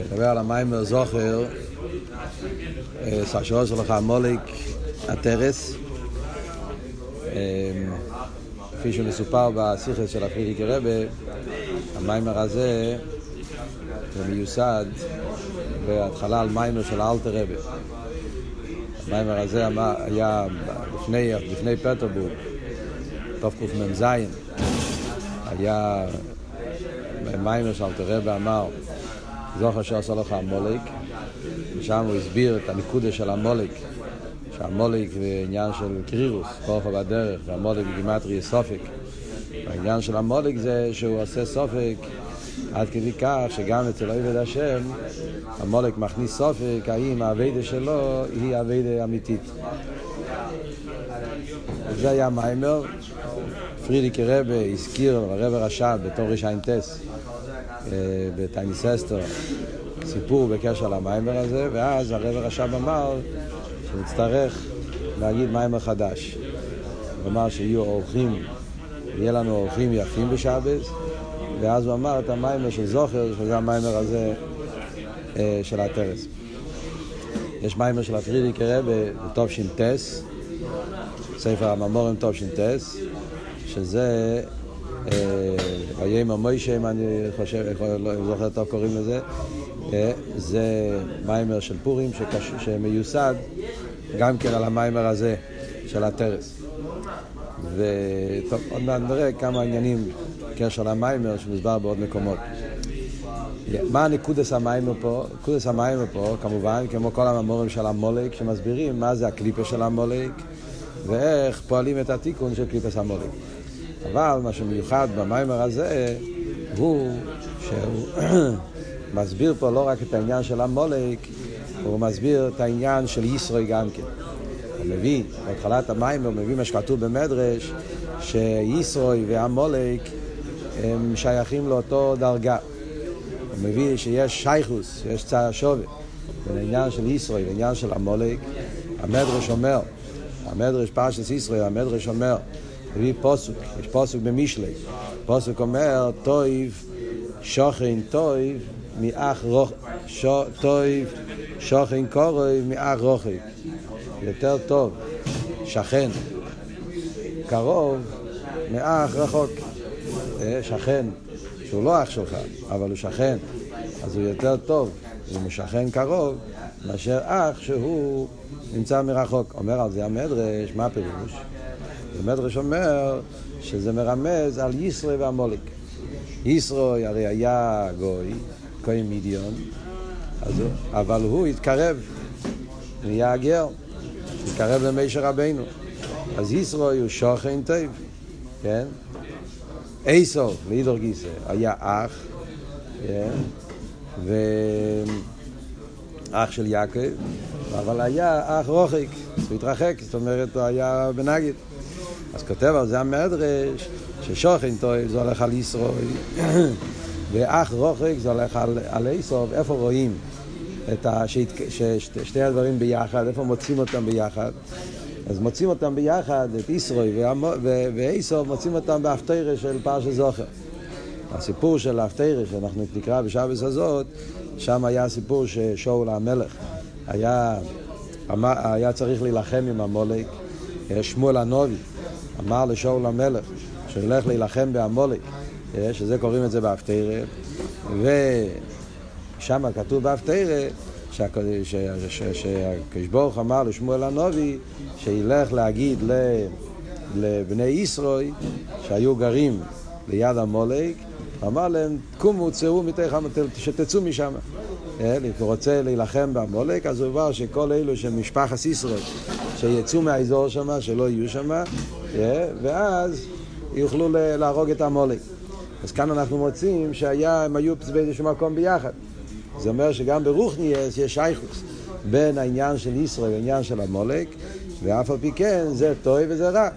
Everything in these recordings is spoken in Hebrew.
נדבר על המיימר זוכר, סשור שלך מוליק הטרס, כפי שמסופר בשיחה של הפרידיקי רבה, המיימר הזה זה מיוסד בהתחלה על מיימר של אלתר רבה. המיימר הזה היה לפני, לפני פטרבורג, תקמ"ז, היה מיימר של אלתר רבה אמר זוכר שעשה לך המולק, ושם הוא הסביר את הנקודה של המולק, שהמולק זה עניין של קרירוס, כורחה בדרך, והמולק בגימטרי סופק. העניין של המולק זה שהוא עושה סופק עד כדי כך שגם אצל עובד השם המולק מכניס סופק האם האביידה שלו היא אביידה אמיתית. זה היה מיימר, פרידיקי רבה הזכיר לרבה רש"ב בתור רע"ט בטייניס אסתר סיפור בקשר למיימר הזה, ואז הרב רש"ב אמר שנצטרך להגיד מיימר חדש. הוא אמר שיהיו אורחים, יהיה לנו אורחים יפים בשבס, ואז הוא אמר את המיימר של זוכר, שזה המיימר הזה של הטרס. יש מיימר של הפרידיקי רבה בטוב ש"ס, ספר הממורים טוב ש"ס, שזה ויאמר מוישה, אם אני חושב, לא זוכר טוב קוראים לזה, זה מיימר של פורים שמיוסד גם כן על המיימר הזה של הטרס. וטוב, עוד מעט נראה כמה עניינים בקשר למיימר שמוסבר בעוד מקומות. מה הנקודת המאמר פה? נקודת המאמר פה, כמובן, כמו כל המאמרים של עמלק, שמסבירים מה זה הקליפה של עמלק ואיך פועלים את התיקון של קליפת עמלק. אבל מה שמיוחד במאמר הזה הוא שהוא מסביר פה לא רק את העניין של עמלק, הוא מסביר את העניין של יתרו גם כן. הוא מביא, בהתחלת המאמר, הוא מביא מה שכתוב במדרש, שיתרו ועמלק הם שייכים לאותו דרגה. הוא מביא שיש שייכות, יש צד השווה בין העניין של יתרו לעניין של עמלק. המדרש אומר, המדרש פרשת יתרו, המדרש אומר, מביא פסוק, יש פסוק במשלי. פסוק אומר, טוב, שכן טוב, מאח רחוק, טוב, שכן קרוב, מאח רחוק. יותר טוב, שכן, קרוב, מאח רחוק. שכן, שהוא לא אח שלך, אבל הוא שכן, אז הוא יותר טוב, אם הוא שכן קרוב, מאשר אח שהוא נמצא מרחוק. אומר על זה המדרש, מה הפירוש? המדרש אומר שזה מרמז על ישרוי והמולק. ישרוי הרי היה גוי, כהן מידיון, אבל הוא התקרב, נהיה גר, התקרב למישר רבנו. אז ישרוי הוא שוכן טוב, כן? איסו, לידור גיסא, היה אח, כן? ואח של יעקב, אבל היה אח רוחק, הוא התרחק, זאת אומרת, הוא היה בנגיד. אז כותב על זה המדרש, ששוכן טוב זה הולך על ישרוי, ואח רוחק זה הולך על, על איסוב, איפה רואים את ה, שת, ששתי הדברים ביחד, איפה מוצאים אותם ביחד? אז מוצאים אותם ביחד, את ישרוי ואיסוב, מוצאים אותם באפתירה של פרשת זוכר. הסיפור של האפתירה שאנחנו נקרא בשבס הזאת, שם היה הסיפור ששאול המלך היה, היה צריך להילחם עם המולק, שמואל הנובי. אמר לשאול המלך שילך להילחם בעמולק, שזה קוראים את זה באפתירה, ושם כתוב באפתירה שהקדוש ברוך אמר לשמואל הנובי שילך להגיד לבני ישרוי שהיו גרים ליד המולק, אמר להם קומו צאו המטל, שתצאו משם. הוא רוצה להילחם בעמולק, אז הוא אמר שכל אלו של משפחת ישרוי שיצאו מהאזור שם, שלא יהיו שם, ואז יוכלו להרוג את המולק. אז כאן אנחנו מוצאים שהם היו באיזשהו מקום ביחד. זה אומר שגם ברוכניאס יש שייכוס בין העניין של ישראל לעניין של המולק, ואף על פי כן זה טוב וזה רע.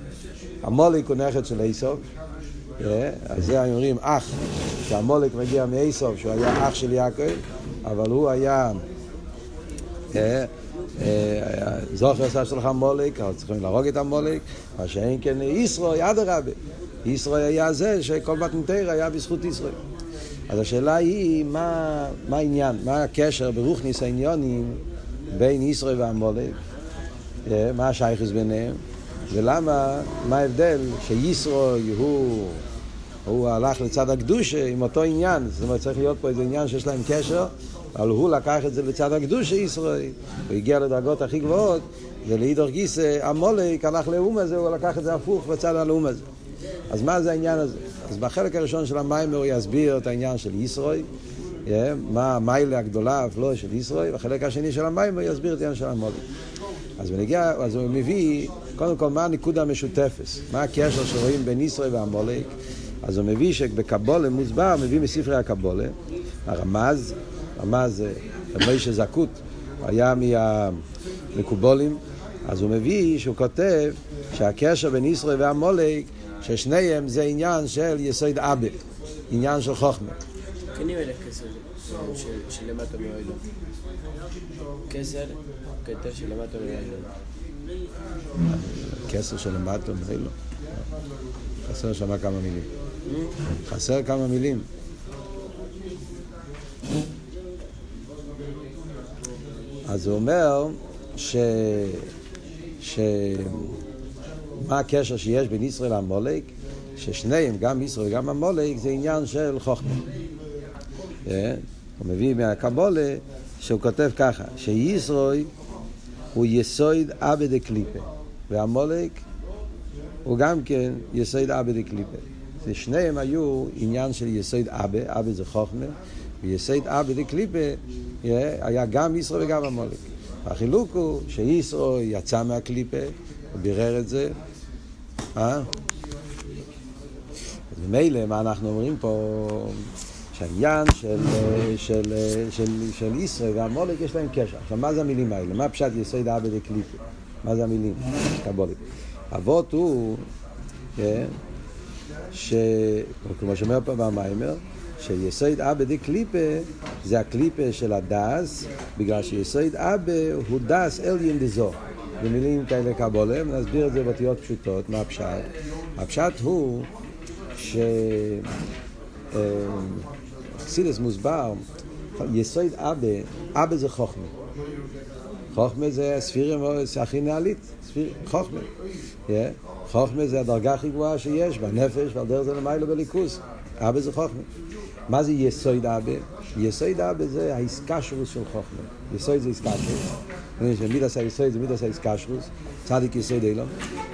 המולק הוא נכד של איסוף, אז זה אומרים אח, שהמולק מגיע מאיסוף, שהוא היה אח של יעקב, אבל הוא היה... זוכר עשה שלך מולק, אבל צריכים להרוג את המולק, מה שאין כן ישרו, יד הרבה. ישרו היה זה שכל מתנתר היה בזכות ישרו. אז השאלה היא, מה, מה העניין, מה הקשר ברוכניס העניונים בין ישראל ועמולק, אה, מה השייכס ביניהם, ולמה, מה ההבדל שישרוי הוא, הוא הלך לצד הקדושה עם אותו עניין, זאת אומרת צריך להיות פה איזה עניין שיש להם קשר, אבל הוא לקח את זה לצד הקדושה ישראל, הוא הגיע לדרגות הכי גבוהות, ולאידור גיסא עמולק הלך לאום הזה, הוא לקח את זה הפוך בצד הלאום הזה. אז מה זה העניין הזה? אז בחלק הראשון של המים הוא יסביר את העניין של ישרוי, yeah, מה המיילה הגדולה, הפלואה של ישרוי, בחלק השני של המים הוא יסביר את העניין של המולק. אז, בנגיע, אז הוא מביא, קודם כל, מה הניקוד המשותפת, מה הקשר שרואים בין ישרוי והמולק. אז הוא מביא שבקבולה מוסבר, מביא מספרי הקבולה, הרמז, רמז זה מוישה זקוט, היה מהמקובולים, אז הוא מביא שהוא כותב שהקשר בין ישראל והמולק ששניהם זה עניין של יסוד אבא, עניין של חוכמה. כנראה כסר שלמטה מהאילון. כסר, כתר שלמטה מהאילון. כסר שלמטה מהאילון. חסר שם כמה מילים. חסר כמה מילים. אז הוא אומר ש... ש... מה הקשר שיש בין ישראל לעמולק? ששניהם, גם ישראל וגם עמולק, זה עניין של חוכמה. אה? הוא מביא מהקבולה שהוא כותב ככה, שישראל הוא יסוד אבא דה קליפה, ועמולק הוא גם כן יסוד אבא דה קליפה. זה שניהם היו עניין של יסוד אבא, אבא זה חוכמה, ויסוד אבא דה קליפה אה? היה גם ישראל וגם עמולק. החילוק הוא שישראל יצא מהקליפה, הוא בירר את זה, אה? ממילא, מה אנחנו אומרים פה? שהעניין של, של, של, של ישראל והמולק יש להם קשר. עכשיו, מה זה המילים האלה? מה פשט יסוד אבא דקליפי? מה זה המילים? קבלה. עבודה, כן, ש... כמו שאומר פה במאמר, שיסוד אבא דקליפה זה הקליפה של הדעת, בגלל שיסוד אבא הוא דעת עליון דזה. במילים כאלה קבלה, ונסביר את זה באותיות פשוטות, מה הפשט. הפשט הוא ש... החסידות מוסבר, יסוד אבא, אבא זה חוכמה. חוכמה זה ספירה הכי נעלית, חוכמה. חוכמה זה הדרגה הכי גבוהה שיש בנפש ועל דרך זה למיילו בליכוס. אבא זה חוכמה. מה זה יסוד אבא? יסוד אבא זה האיסקשרוס של חוכמה. יסוד זה איסקשרוס. מידס היסוד זה מידס האיסקשרוס. צדיק יסוד אילום.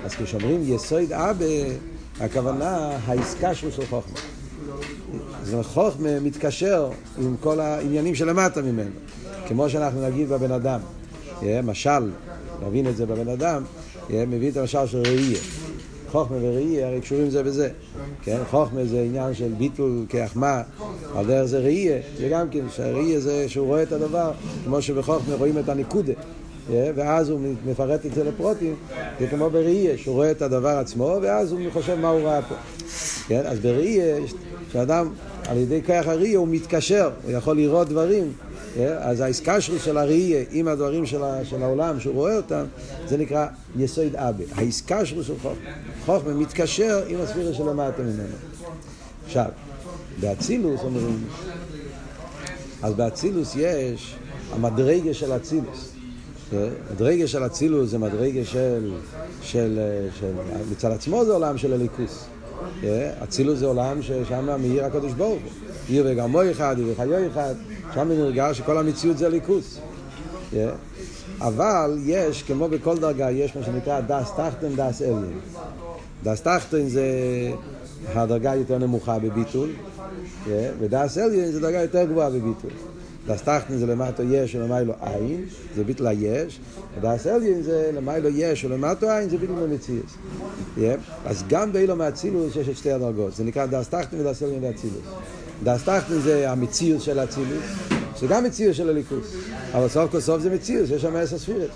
אז כשאומרים יסוד אבא, הכוונה האיסקשרוס של חוכמה. אז חוכמה מתקשר עם כל העניינים שלמטה ממנו. כמו שאנחנו נגיד בבן אדם. משל, נבין את זה בבן אדם, מביא את המשל של ראייה. חוכמה וראייה הרי קשורים זה בזה. כן? חוכמה זה עניין של ביטול כהחמאה, על דרך זה ראייה, זה גם כן, שהראייה זה שהוא רואה את הדבר, כמו שבחוכמה רואים את הניקודה. ואז הוא מפרט את זה לפרוטים, זה כמו בראייה, שהוא רואה את הדבר עצמו, ואז הוא חושב מה הוא ראה פה. כן? אז בראייה, כשאדם על ידי כוח הראייה הוא מתקשר, הוא יכול לראות דברים, אז ההסקשרות של הראייה עם הדברים של, של העולם שהוא רואה אותם, זה נקרא יסוד אבא. ההסקשרות של חוכמה. חוכמה מתקשר עם הספירה של המטה ממנו. עכשיו, באצילוס אומרים, אז באצילוס יש המדרגה של אצילוס. מדרגה של אצילוס זה מדרגה של, של, של, מצד עצמו זה עולם של אלוקות. אצילות זה עולם ששם מאיר הקדוש ברוך הוא. איהו וגרמוהי חד, איהו וחיוהי חד, שם נרגש שכל המציאות זה אלוקות. אבל יש, כמו בכל דרגה, יש מה שנקרא דעת תחתון, דעת עליון. דעת תחתון זה הדרגה יותר נמוכה בביטול, ודעת עליון זה דרגה יותר גבוהה בביטול. דעת תחתון זה למטה יש ולמעלה אין, זה ביטול היש, ודעת עליון זה למעלה יש ולמטה אין, זה ביטול במציאות. אז גם בעולם האצילות יש את שתי הדרגות, זה נקרא דעת תחתון ודעת עליון באצילות. דעת תחתון זה המציאות של האצילות, זה גם מציאות של אלוקות, אבל סוף כל סוף זה מציאות, יש שם עשר ספירות.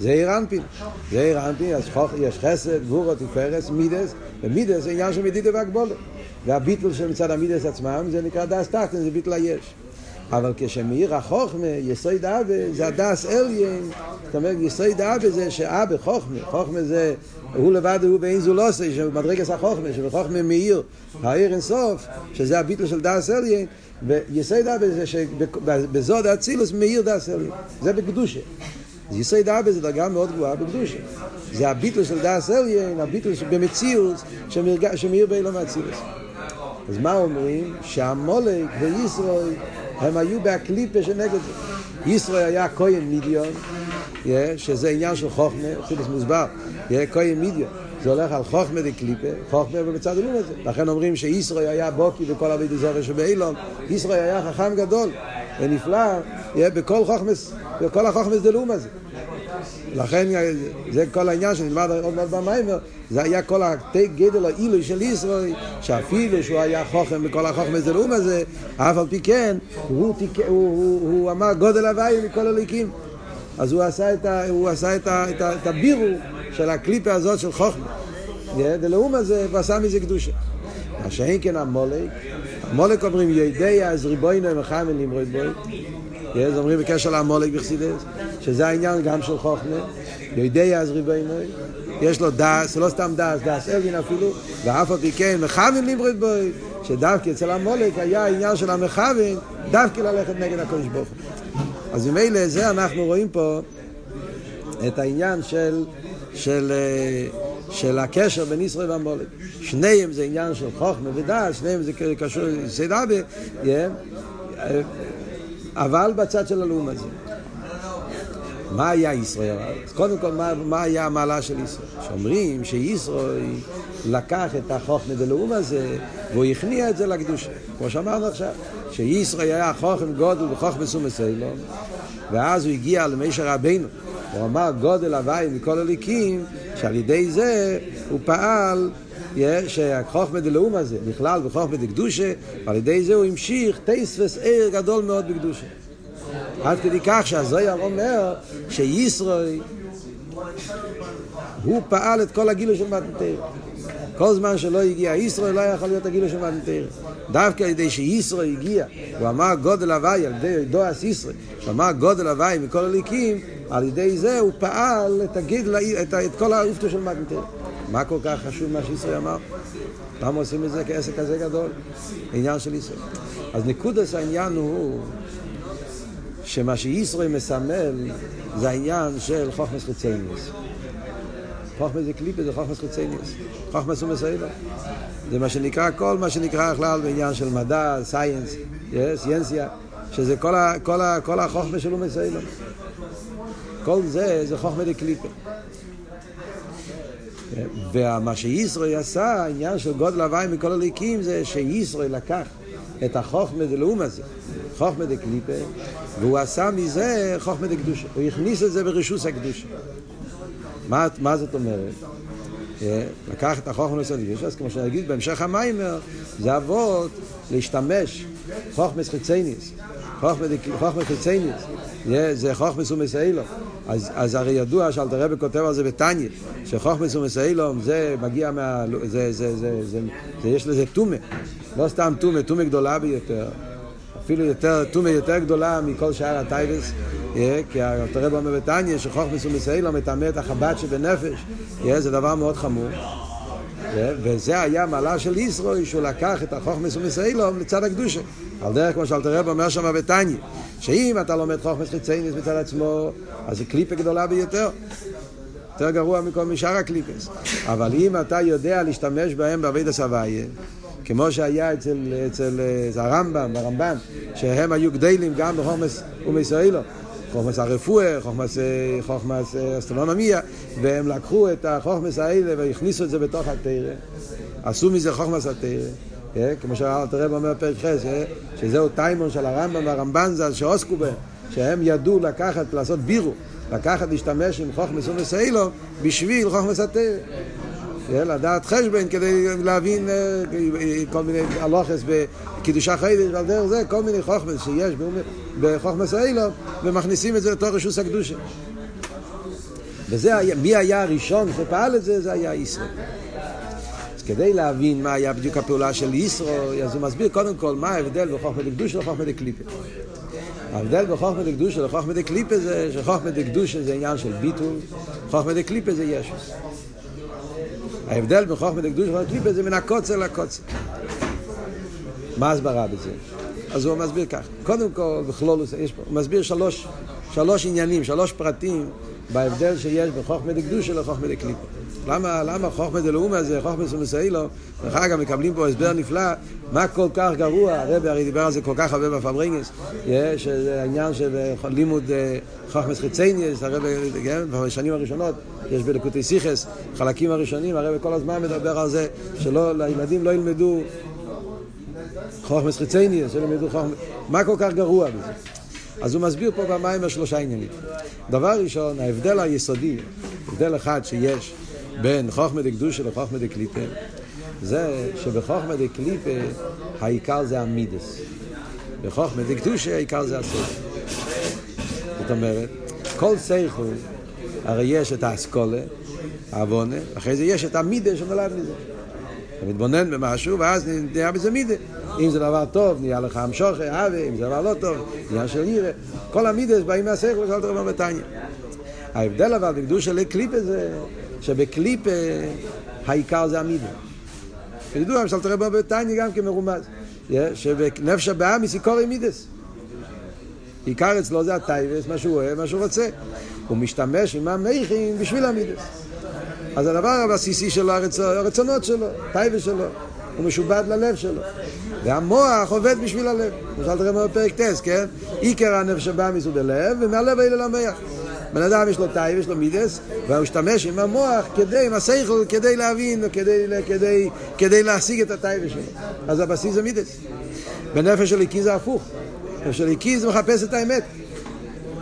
זעיר אנפין, זעיר אנפין, אז יש חסד, גבורות, תפארת, מידות, ומידות זה עניין של מדידה והגבלה. והביטול של מצד המידות עצמם זה נקרא דעת תחתון, זה ביטול היש. אבל כשמאיר החוכמה, יסוד אבא, זה הדעת עליון. זאת אומרת, יסוד אבא זה שאבא חוכמה. חוכמה זה, הוא לבד הוא ואין זולתו, שמדרגת החוכמה, שבחוכמה מאיר, האור אין סוף, שזה הביטל של דעת עליון. ויסוד אבא זה שביסוד האצילות מאיר דעת עליון. זה בקדושה. יסוד אבא זה דרגה מאוד גבוהה בקדושה. זה הביטול של דעת עליון, הביטול במציאות, שמאיר בעולם האצילות. אז מה אומרים? שהמולק וישראל הם היו בהקליפה שנגד זה. ישראל היה כהן מידיון, שזה עניין של חוכמה, חילוס מוסבר, כהן מידיון. זה הולך על חוכמה דקליפה, חוכמה ובצד אלום הזה. לכן אומרים שישראל היה בוקי בכל אבי דזורי שבאילון, ישראל היה חכם גדול ונפלא בכל חוכמס, בכל החוכמס דלום הזה. לכן זה כל העניין שנלמד עוד מעט במיימר, זה היה כל הגדל העילוי של ישראל, שאפילו שהוא היה חוכם בכל החוכם הזה לאום הזה, אף על פי כן, הוא, תיק, הוא, הוא, הוא אמר גודל הוואי מכל הליקים. אז הוא עשה את, ה, הוא עשה את, ה, את, ה, את הבירו של הקליפה הזאת של חוכמה. ולאום הזה, הוא עשה מזה קדושה. מה שאין כן המולק, המולק אומרים ידע אז ריבוינו מחמל נמרוד בוי. אז אומרים בקשר לעמולק בחסידס, שזה העניין גם של חוכמה, יודע אז ריבונו, יש לו דס, לא סתם דס, דס אלגין אפילו, ואף על פי כן מכוון לימרד בוי, שדווקא אצל המולק היה העניין של המכוון, דווקא ללכת נגד הקדוש ברוך. אז ממילא זה אנחנו רואים פה את העניין של, של, של הקשר בין ישראל והמולק. שניהם זה עניין של חוכמה ודס, שניהם זה קשור לסדאבה, אבל בצד של הלאום הזה. מה היה ישראל? קודם כל, מה, מה היה המעלה של ישראל? שאומרים שישראל לקח את החוכמה דלאום הזה והוא הכניע את זה לקדושה. כמו שאמרנו עכשיו, שישראל היה חוכם גודל וחוכמה סומס אילון, ואז הוא הגיע למישר רבינו. הוא אמר גודל הוואי מכל הליקים, שעל ידי זה הוא פעל שהחוכמה דלאום הזה נכלל בחוכמה דקדושה, ועל ידי זה הוא המשיך טייספס עיר גדול מאוד בקדושה. עד כדי כך שהזויר אומר שישראל הוא פעל את כל הגילוי של מתנתר. כל זמן שלא הגיע ישראל לא יכול להיות הגילוי של מתנתר. דווקא על ידי שישראל הגיע, הוא אמר גודל הוואי על ידי דואס ישראל, הוא אמר גודל הוואי מכל הליקים, על ידי זה הוא פעל את, הגיל, את, את כל האופתו של מתנתר. מה כל כך חשוב מה שישראל אמר? למה עושים את זה כעסק כזה גדול? עניין של ישראל. אז נקודס העניין הוא שמה שישראל מסמל זה העניין של חוכמס חיצייניוס. חוכמס זה קליפה, זה חוכמס חיצייניוס. חוכמס הוא מסיילה. זה מה שנקרא, כל מה שנקרא בכלל בעניין של מדע, סייאנס, סיינסיה, שזה כל, כל, כל החוכמה שלו מסיילה. כל זה, זה חוכמה דקליפה. ומה שישראל עשה, העניין של גודל הוואי מכל הליקים, זה שישראל לקח את החוכמה דלאום הזה, חוכמה דקליפה, והוא עשה מזה חוכמה דקדושה. הוא הכניס את זה ברשוס הקדושה. מה, מה זאת אומרת? לקח את החוכמה לסודיגש, אז כמו שנגיד בהמשך המיימר, זה אבות להשתמש, חוכמס חיצייניס, חוכמה חיצייניס, זה חוכמס ומסיילום. אז, אז הרי ידוע שאלתר רבי כותב על זה בתניא, שחוכמס ומסיילום זה מגיע מה... זה, זה, זה, זה, זה, זה יש לזה טומא, לא סתם טומא, טומא גדולה ביותר. אפילו יותר, טומא יותר גדולה מכל שאר הטייבס, כי אלתר רבי אומר בתניא שחוכמס ומסיילום מטמא את החב"ד שבנפש, זה דבר מאוד חמור. וזה היה מעלה של ישראל, שהוא לקח את החוכמס ומסיילום לצד הקדושה. על דרך כמו שאלתר רב אומר שם בתניא, שאם אתה לומד חוכמס חיצייניס בצד עצמו, אז זה קליפה גדולה ביותר. יותר גרוע מכל משאר הקליפס. אבל אם אתה יודע להשתמש בהם בעביד הסבייה, כמו שהיה אצל, אצל, הרמב"ם, הרמב"ם, שהם היו גדלים גם בחוכמס ומסיילום. חוכמס הרפואה, חוכמס, חוכמס אסטרונומיה, והם לקחו את החוכמס האלה והכניסו את זה בתוך התרא, עשו מזה חוכמס התרא, כמו שהרב אומר פרק חס, שזהו טיימון של הרמב"ם והרמב"ן ז"ל שעוסקו בהם, שהם ידעו לקחת, לעשות בירו, לקחת, להשתמש עם חוכמס ומסיילו בשביל חוכמס התרא. לדעת חשבון כדי להבין כל מיני הלוכס בקידושה חיידש ועל דרך זה כל מיני חוכמס שיש בחוכמס האילו ומכניסים את זה לתוך רשוס הקדושה. וזה היה, מי היה הראשון שפעל את זה? זה היה ישראל. אז כדי להבין מה היה בדיוק הפעולה של ישרו, אז הוא מסביר קודם כל מה ההבדל בין חוכמה דקדושה לחוכמה דקליפה. ההבדל בין חוכמה דקדושה לחוכמה דקליפה זה שחוכמה דקדושה זה עניין של ביטול, חוכמה דקליפה זה ישוס. ההבדל בין חוכמה דקדושה לחוכמה דקליפה זה מן הקוצר לקוצר. מה ההסברה בזה? אז הוא מסביר כך, קודם כל, בכלולוס, יש פה, הוא מסביר שלוש, שלוש עניינים, שלוש פרטים בהבדל שיש בין חוכמה דקדושה לחוכמה דקליפה. למה, למה חוכמה דלאומה זה חוכמה סומסאילו? דרך אגב, מקבלים פה הסבר נפלא, מה כל כך גרוע, הרבי הרי דיבר על זה כל כך הרבה בפברינגס, שזה העניין של לימוד חוכמס חיצייניאס, הרבי, כן, בשנים הראשונות, יש בלקוטי סיכס, חלקים הראשונים, הרבי כל הזמן מדבר על זה, שלא, לילדים לא ילמדו חוכמס חיצייניאס, שלא ילמדו חוכמס, מה כל כך גרוע בזה? אז הוא מסביר פה במים שלושה עניינים. דבר ראשון, ההבדל היסודי, הבדל אחד שיש בין חוכמה דקדושה לחוכמה דקליפה, זה שבחוכמה דקליפה העיקר זה המידס. בחוכמה דקדושה העיקר זה הסייכל. זאת אומרת, כל סייכל, הרי יש את האסכולה, העוונה, אחרי זה יש את המידה שנולד מזה. אתה מתבונן במשהו, ואז נהיה בזה מידה. אם זה דבר טוב, נהיה לך המשוכי, אהבה, אם זה דבר לא טוב, נהיה של ירא. כל המידס באים מהשכל, כל דבר בתניא. ההבדל אבל בקדושה לקליפה זה שבקליפה העיקר זה המידה. כידוע, למשל תראה בו בתניא גם כמרומז, שבנפש הבאה מסיקורי מידס. עיקר אצלו זה הטייבס, מה שהוא אוהב, מה שהוא רוצה. הוא משתמש עם המכין בשביל המידס. אז הדבר הבסיסי שלו, הרצונות שלו, תאוות שלו. הוא משועבד ללב שלו. והמוח עובד בשביל הלב. למשל תראה בפרק ט', כן? עיקר הנפש הבהמית זה הלב, ומהלב עולה למוח. בן אדם יש לו תאווה, יש לו מידות, והוא משתמש עם המוח כדי, עם השכל, כדי להבין, כדי, כדי, כדי להשיג את התאווה שלו. אז הבסיס זה מידות. בנפש האלוקית זה הפוך. נפש אלוקית זה מחפש את האמת.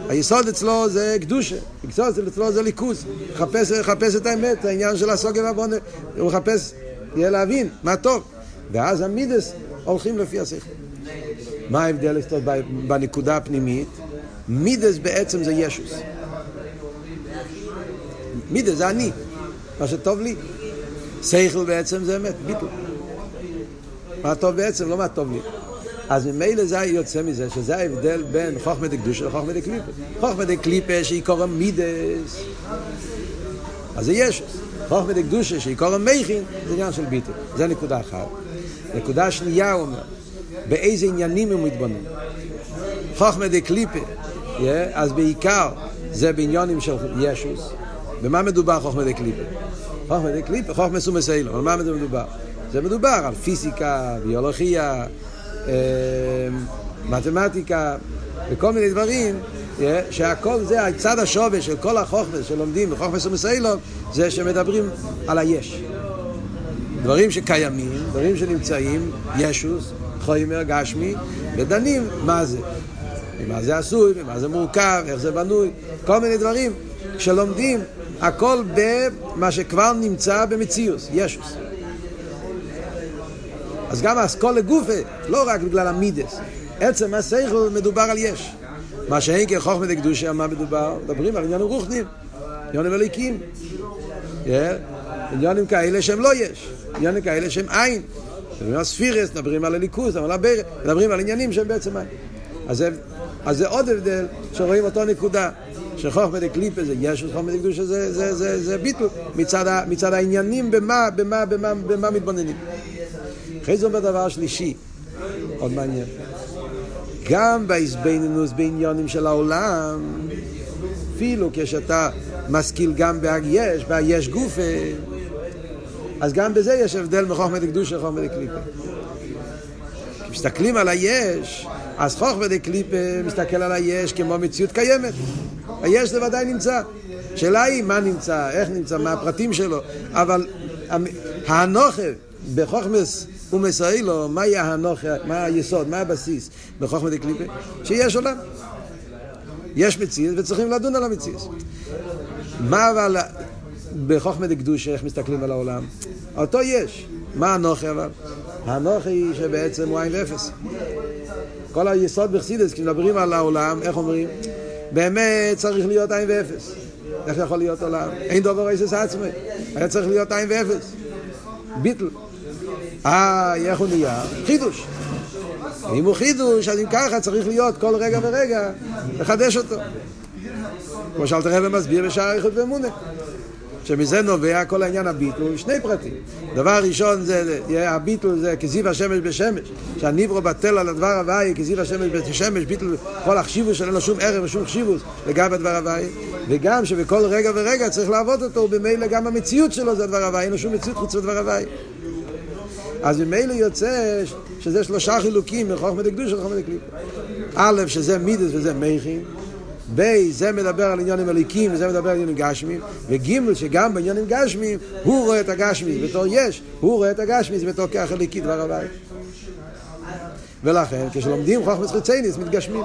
היסוד אצלו זה קדושה, היסוד אצלו זה ליכוז, מחפש, מחפש את האמת, העניין של הסוגר והבונה, הוא מחפש יהיה להבין מה טוב. ואז המידס הולכים לפי השכל. מה ההבדל בנקודה הפנימית? מידס בעצם זה ישוס. מידס זה אני, מה שטוב לי. שכל בעצם זה אמת, ביטל. מה טוב בעצם, לא מה טוב לי. אז ממילא זה יוצא מזה שזה ההבדל בין חוכמה דקדושה לחוכמה דקליפה. חוכמה דקליפה שהיא קורא מידס, אז זה ישוס. חוכמה דקדושה שהיא קורא מכין, זה עניין של ביטל. זה נקודה אחת. נקודה שנייה הוא אומר, באיזה עניינים הוא מתבונן. חוכמה דקליפה, yeah, אז בעיקר זה בעניונים של ישוס. במה מדובר חוכמה דקליפה? חוכמה דקליפה, חוכמה סומס אילו, על מה מדובר? זה מדובר על פיזיקה, ביולוגיה, אה, מתמטיקה וכל מיני דברים שהכל זה, הצד השווה של כל החוכמה שלומדים בחוכמה סומס אילו זה שמדברים על היש. דברים שקיימים, דברים שנמצאים, ישוס, חומר, גשמי, ודנים מה זה. ומה זה עשוי, ומה זה מורכב, איך זה בנוי, כל מיני דברים שלומדים, הכל במה שכבר נמצא במציאוס, ישוס. אז גם האסכולה גופה, לא רק בגלל המידס, עצם הסייכל מדובר על יש. מה שאין כחוכמה דקדושה, על מה מדובר? מדברים על עניינים רוחניים, עניינים אליקים. עניינים כאלה שהם לא יש, עניינים כאלה שהם אין. מדברים על ספירס, מדברים על הליכוז, מדברים על עניינים שהם בעצם אין. אז זה עוד הבדל שרואים אותו נקודה. שחוכמה דקליפה זה ישוס, חוכמה דקדושה זה, זה, זה, זה ביטול מצד, מצד העניינים במה, במה, במה, במה מתבוננים. אחרי זה אומר דבר שלישי, עוד מעניין. גם בהזבנינוס בעניונים של העולם, אפילו כשאתה משכיל גם בהגייש, בהגייש גופה, אז גם בזה יש הבדל מחוכמה דקדושה לחוכמה דקליפה. כשמסתכלים על היש, אז חוכמה דקליפה מסתכל על היש כמו מציאות קיימת. היש זה ודאי נמצא. השאלה היא מה נמצא, איך נמצא, מה הפרטים שלו, אבל האנוכה בחוכמס ומסעילו, מה יהיה האנוכה, מה היסוד, מה הבסיס בחוכמה דקליפה? שיש עולם. יש מציאות וצריכים לדון על המציאות. מה אבל בחוכמה דקדושה, איך מסתכלים על העולם? אותו יש. מה הנוכה אבל? הנוכה היא שבעצם הוא עין ואפס. כל היסוד בחסידס, כשמדברים על העולם, איך אומרים? באמת צריך להיות עין ואפס. איך יכול להיות עולם? אין דובר איסס עצמי. היה צריך להיות עין ואפס. ביטל. אה, איך הוא נהיה? חידוש. אם הוא חידוש, אז אם ככה צריך להיות כל רגע ורגע לחדש אותו. כמו שאלתר רבי מסביר בשער איכות ואמונה. שמזה נובע כל העניין הביטול, שני פרטים. דבר ראשון זה, הביטול זה כזיו השמש בשמש, שהניברו בטל על הדבר הוואי, כזיו השמש בשמש, ביטול כל החשיבוס שאין לו שום ערך ושום חשיבוס לגבי הדבר הוואי, וגם שבכל רגע ורגע צריך לעבוד אותו, ובמילא גם המציאות שלו זה הדבר הוואי, אין לו שום מציאות חוץ לדבר הוואי. אז ממילא יוצא שזה שלושה חילוקים מחוכמה דקדוש וחוכמה דקליפה. א', שזה מידס וזה מייכים. בי, זה מדבר על עניונים מליקים וזה מדבר על עניונים גשמיים, וגימל, שגם בעניונים גשמיים, הוא רואה את הגשמי בתור יש, הוא רואה את הגשמי בתור ככה ליקי דבר הבית. ולכן, כשלומדים חוכמס חיצייניס, מתגשמים.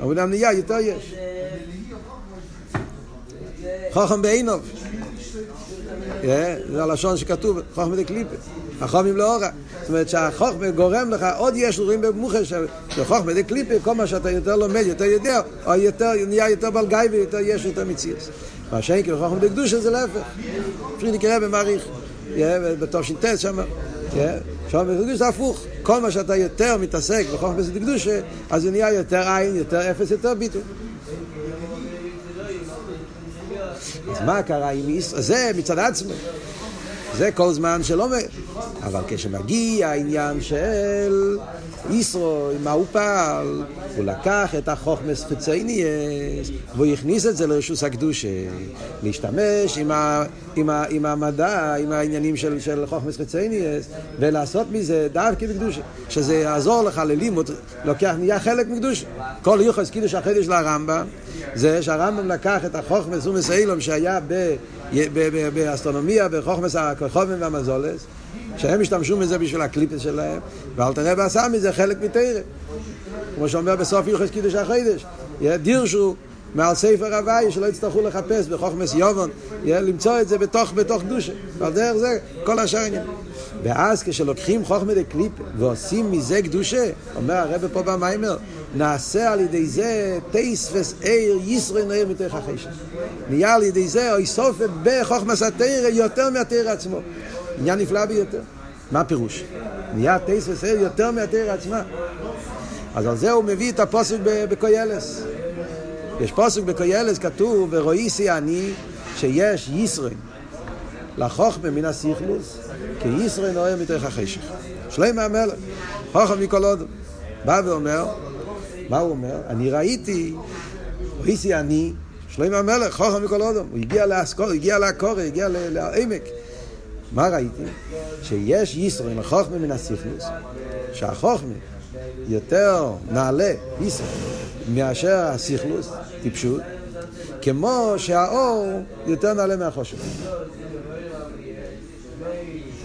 אבל נהיה יותר יש. חוכם בעינוב. זה הלשון שכתוב, חוכמה דקליפה. החומים לאורה. זאת אומרת שהחוכמה גורם לך, עוד יש רואים במוחה של חוכמה דקליפה, כל מה שאתה יותר לומד, יותר יודע, או יותר, נהיה יותר בלגי ויותר יש יותר מציאס. מה שאין כאילו חוכמה דקדושה זה להפך. אפשר לקרוא במעריך, בתש"ט שם. שם בקדוש זה הפוך, כל מה שאתה יותר מתעסק בחוכמה דקדושה, אז זה נהיה יותר עין, יותר אפס, יותר ביטוי. אז מה קרה עם ישראל? זה מצד עצמו. זה כל זמן שלא... אבל כשמגיע העניין של ישרו, מה הוא פעל, הוא לקח את החוכמס חיצייניאס והוא הכניס את זה לרשוס הקדושה, להשתמש עם, ה, עם, ה, עם המדע, עם העניינים של, של חוכמס חיצייניאס ולעשות מזה דווקא בקדושה, שזה יעזור לך ללימוד, לוקח, נהיה חלק מקדושה. כל יוחס קידוש החידוש לרמב"ם זה שהרמב"ם לקח את החוכמס ומסעילום שהיה ב... באסטרונומיה, בחוכמס הכוכבים והמזולס, שהם השתמשו מזה בשביל הקליפס שלהם, ואל תראה ועשה מזה חלק מתרא. כמו שאומר בסוף יוחס קידוש החיידש, דירשו מעל ספר הוואי, שלא יצטרכו לחפש בחוכמס יובון, למצוא את זה בתוך, בתוך קדושה. ועל דרך זה כל השאר עניין. ואז כשלוקחים חוכמה דקליפ ועושים מזה קדושה, אומר הרב פה במיימר, נעשה על ידי זה טייס עיר ישרי נעיר מתוך החשך. נהיה על ידי זה אוי סופה בחוכמס התרא יותר מהתרא עצמו. עניין נפלא ביותר. מה הפירוש? נהיה טייס עיר יותר מהתרא עצמה. אז על זה הוא מביא את הפוסק בקוילס. יש פוסק בקוילס כתוב, ורואיסי אני, שיש ישרי לחוכמה מן הסיכלוס, כי ישרי נוער מתוך החשך. שלמה המלך, חוכם מכל עוד. בא ואומר, מה הוא אומר? אני ראיתי, ראיתי אני, שלמה המלך, חוכם מכל אודום, הוא הגיע לאסקור, הגיע לעקורי, הגיע לעמק. מה ראיתי? שיש ישרו עם החוכמה מן הסיכלוס, שהחוכמה יותר נעלה, ישרו, מאשר הסיכלוס, טיפשות, כמו שהאור יותר נעלה מהחושך.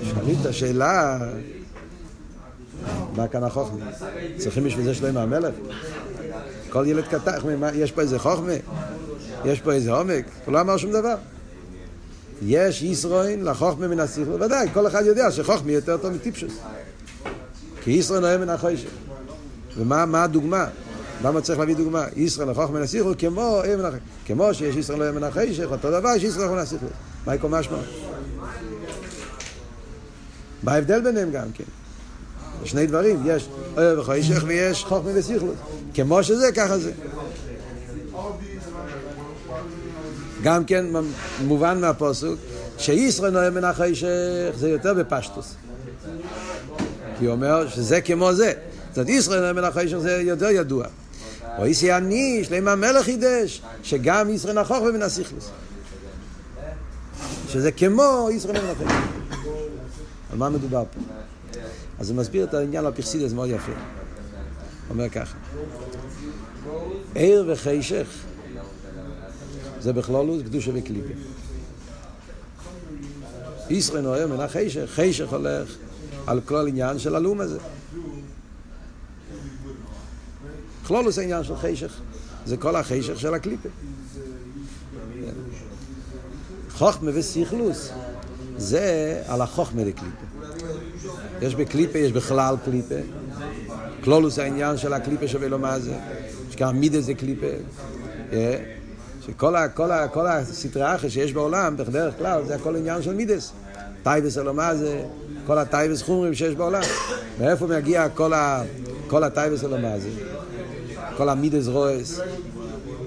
שואלים את השאלה, מה כאן החוכמה? צריכים בשביל זה שלמה המלך? כל ילד קטן, יש פה איזה חוכמה? יש פה איזה עומק? הוא לא אמר שום דבר. יש ישרוין לחוכמה מן הסיכלוס, ודאי, כל אחד יודע שחוכמה יותר טוב מטיפשוס. כי ישרוין אוהב מן החוישה. ומה הדוגמה? למה צריך להביא דוגמה? ישראל לחוכמה מן הסיכלוס כמו כמו שיש ישראל אוהב מן החוישה, אותו דבר יש ישראל מן הסיכלוס. מה יקום משמע? מה ההבדל ביניהם גם כן? שני דברים, יש אוהב וחוישך ויש חוכמה וסיכלוס. כמו שזה, ככה זה. גם כן מובן מהפוסוק שישראל נוהג מן החוישך זה יותר בפשטוס. כי הוא אומר שזה כמו זה. זאת אומרת, ישראל נוהג מן החוישך זה יותר ידוע. או איסי אני, שלמה המלך חידש, שגם ישראל נחוך ומן הסיכלוס. שזה כמו ישראל נוהג מן החוישך. על מה מדובר פה? אז הוא מסביר את העניין הפרסידס מאוד יפה. אומר ככה, עיר וחשך זה בכלולוס קדושה וקליפה. ישראל נוהר מן החשך, חשך הולך על כל עניין של הלום הזה. כלולוס העניין של חשך, זה כל החשך של הקליפה. חוכמה וסיכלוס זה על החוכמה לקליפה. יש בקליפה, יש בכלל קליפה. כלולוס העניין של הקליפה שווה לו מה זה. יש כמה מידה זה קליפה. שכל ה, כל ה, כל הסטרי אחר שיש בעולם, בדרך כלל, זה הכל עניין של מידס. טייבס אלומה זה כל הטייבס חומרים שיש בעולם. מאיפה מגיע כל, ה... כל הטייבס אלומה זה? כל המידס רויס.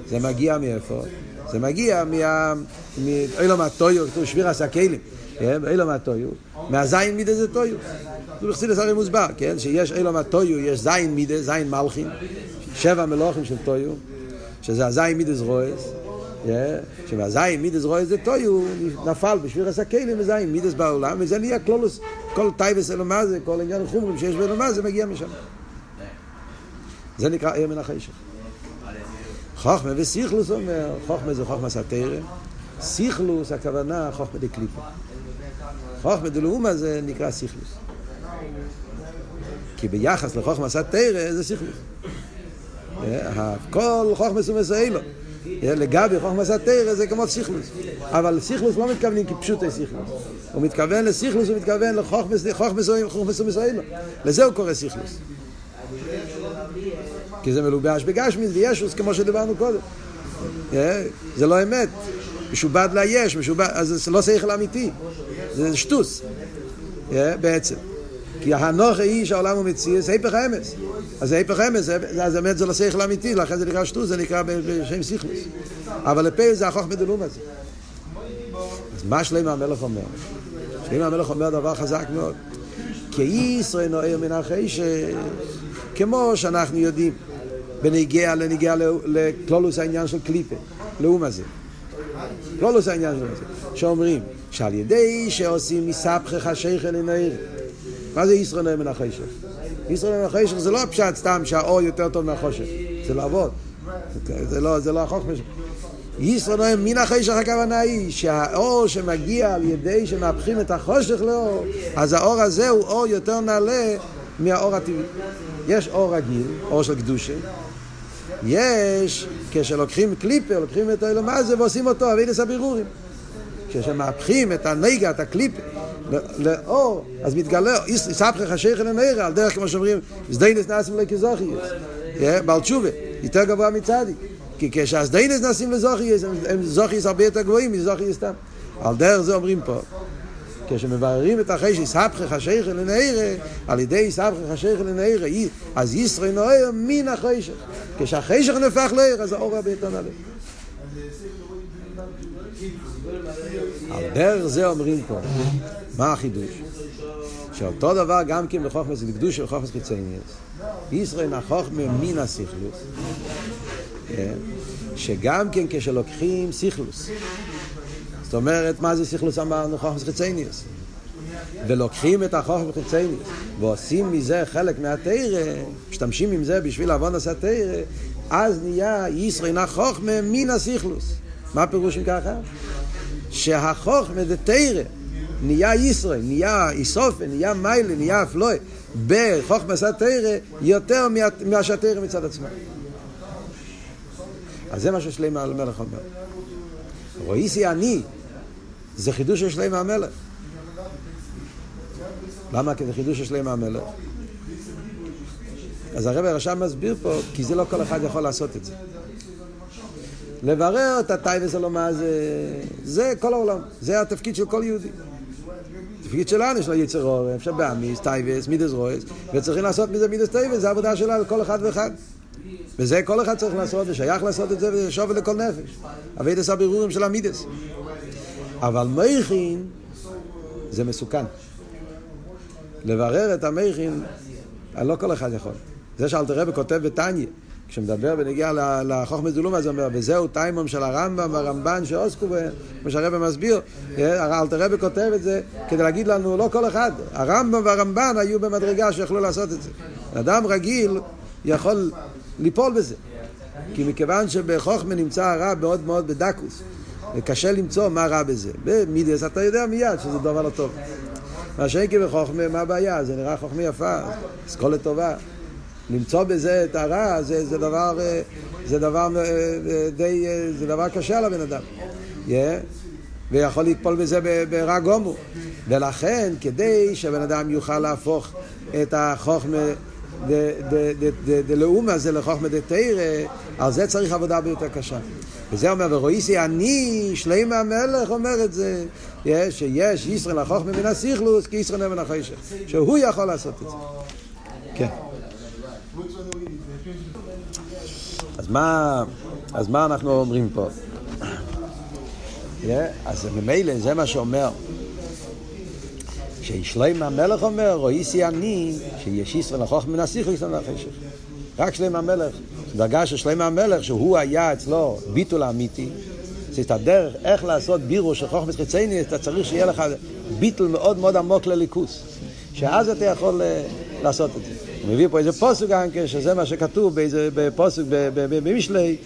זה מגיע מאיפה? זה מגיע מה... מעולם התוהו, כתוב שבירת הכלים. כן, אילום הטויו, מהזין מידה זה טויו. זה בחסידות הרי מוסבר, כן, שיש אילום הטויו, יש זין מידה, זין מלכין, שבע מלוכים של טויו, שזה הזין מידס רויס, שבזין מידס רויס זה טויו, נפל בשביר עשה כלים וזין מידס בעולם, וזה נהיה כללות, כל תאוות עולם הזה, כל עניין החומריים שיש בעולם הזה מגיע משם. זה נקרא עיר מן החשך. חוכמה וסיכלוס אומר, חוכמה זה חוכמה סתירה, סיכלוס הכוונה חוכמה דקליפה. חוכמה דלאומה זה נקרא סיכלוס. כי ביחס לחוכמה סתירה זה סיכלוס. כל חוכמה סומסאילו. לגבי חוכמה סתירה זה כמו סיכלוס. אבל סיכלוס לא מתכוונים כפשוטי סיכלוס. הוא מתכוון לסיכלוס, הוא מתכוון לחוכמה סומסאילו. לזה הוא קורא סיכלוס. כי זה מלובש בגשמיס וישוס כמו שדיברנו קודם. זה לא אמת. משובד ליש, משובד, אז זה לא שכל אמיתי, זה שטוס, בעצם. כי הנוכה היא שהעולם הוא מציע, זה היפך האמס. אז זה היפך האמס, אז אמת זה לא שכל אמיתי, לכן זה נקרא שטוס, זה נקרא בשם סיכלוס. אבל לפה זה החוכמה דלום הזה. אז מה שלמה המלך אומר? שלמה המלך אומר דבר חזק מאוד. כי ישראל נוער מן החשך, כמו שאנחנו יודעים, בנגיע לנגיע לכלולוס העניין של קליפה, לאום הזה. העניין של זה. שאומרים, שעל ידי שעושים מספחך שייכל לנעיר. מה זה ישראל נוער מן החשך? ישראל מן החשך זה לא פשט סתם שהאור יותר טוב מהחושך, זה לעבוד. זה לא, זה לא החוכמה שלו. ישראל נועם מן החשך הכוונה היא שהאור שמגיע על ידי שמהפכים את החושך לאור, אז האור הזה הוא אור יותר נעלה מהאור הטבעי. יש אור רגיל, אור של קדושה, יש, כשלוקחים קליפר, לוקחים את האלום הזה ועושים אותו אבידס הבירורים. כשמהפכים את הנגע, את הקליפר, לאור, אז מתגלה, יספחך השייך אל הנערה, על דרך כמו שאומרים, זדיינס נעשים לכזוכיוס, בעל תשובה, יותר גבוה מצדיק. כי כשהזדיינס נעשים לזוכיוס, הם זוכיוס הרבה יותר גבוהים מזוכיוס סתם. על דרך זה אומרים פה. כשמבררים את החשך, סבכך השייך לנערה, על ידי סבכך השייך לנערה, אז ישראל נוער מן החשך. כשהחשך נהפך לעיר, אז האור הרבה יותר נעלה. על דרך זה אומרים פה, מה החידוש? שאותו דבר גם כן בחוכמס לקדוש של חוכמס חיצוניאס. ישראל נחוכמה מן הסיכלוס. שגם כן כשלוקחים סיכלוס, אומרת, מה זה סיכלוס אמרנו? חוכמס חיצניוס. ולוקחים את החוכמס חיצניוס ועושים מזה חלק מהתרא, משתמשים עם זה בשביל עוון עשה תרא, אז נהיה ישראל נחוכמה מן הסיכלוס. מה הפירוש ככה? שהחוכמה זה תרא. נהיה ישראל, נהיה איסופן, נהיה מיילה, נהיה אפלוי, בחוכמה עשה תרא יותר מהשתרא מצד עצמו. אז זה מה ששלמה המלך אומר. רואיסי אני, זה חידוש של שלמה המלך. למה? כי זה חידוש של שלמה המלך. אז הרב הרשם מסביר פה, כי זה לא כל אחד יכול לעשות את זה. לברר את הטייבס הלומה זה, זה כל העולם, זה התפקיד של כל יהודי. התפקיד שלנו יש לו יצר אור, אפשר באמיס, טייבס, מידס רויס, וצריכים לעשות מזה מידס טייבס, זה העבודה שלה לכל אחד ואחד. וזה כל אחד צריך לעשות, ושייך לעשות את זה, וזה שווה לכל נפש. אבידס הבירורים של המידס. אבל מייכין זה מסוכן. לברר את המייכין, לא כל אחד יכול. זה שאלתר רבי כותב בתניא, כשמדבר ונגיע לחוכמה זולום, אז הוא אומר, וזהו טיימום של הרמב"ם והרמב"ן שעוסקו בהם, כמו שהרבי מסביר, אלתר רבי כותב את זה כדי להגיד לנו, לא כל אחד, הרמב"ם והרמב"ן היו במדרגה שיכלו לעשות את זה. אדם רגיל יכול ליפול בזה. כי מכיוון שבחוכמה נמצא הרע מאוד מאוד בדקוס. וקשה למצוא מה רע בזה. במידס אתה יודע מיד שזה דבר לא טוב. מה שאין בחוכמה, מה הבעיה? זה נראה חוכמה יפה, אסכולת טובה. למצוא בזה את הרע זה, זה דבר, זה דבר די, זה דבר קשה לבן אדם. Yeah. ויכול ליפול בזה ברע גומו. ולכן, כדי שהבן אדם יוכל להפוך את החוכמה דלאומה זה לחוכמה דתרא, על זה צריך עבודה ביותר קשה. וזה אומר, ורואיסי אני, שלם המלך אומר את זה, שיש ישראל החוכמה מן הסיכלוס, כי ישראל נאמן החשך, שהוא יכול לעשות את זה. כן. אז מה, אז מה אנחנו אומרים פה? אז ממילא זה מה שאומר שישלם המלך אומר, רואיסי אני, שיש ישראל לחוכמה מן הסיכלוס, ישראל החשך. רק שלם המלך, דרגה של שלם המלך, שהוא היה אצלו ביטול אמיתי, זאת הדרך איך לעשות בירו של חוכמס חיצייני, אתה צריך שיהיה לך ביטול מאוד מאוד עמוק לליכוס, שאז אתה יכול אה, לעשות את זה. הוא מביא פה איזה פוסק גם כן, שזה מה שכתוב באיזה פוסק במשלי,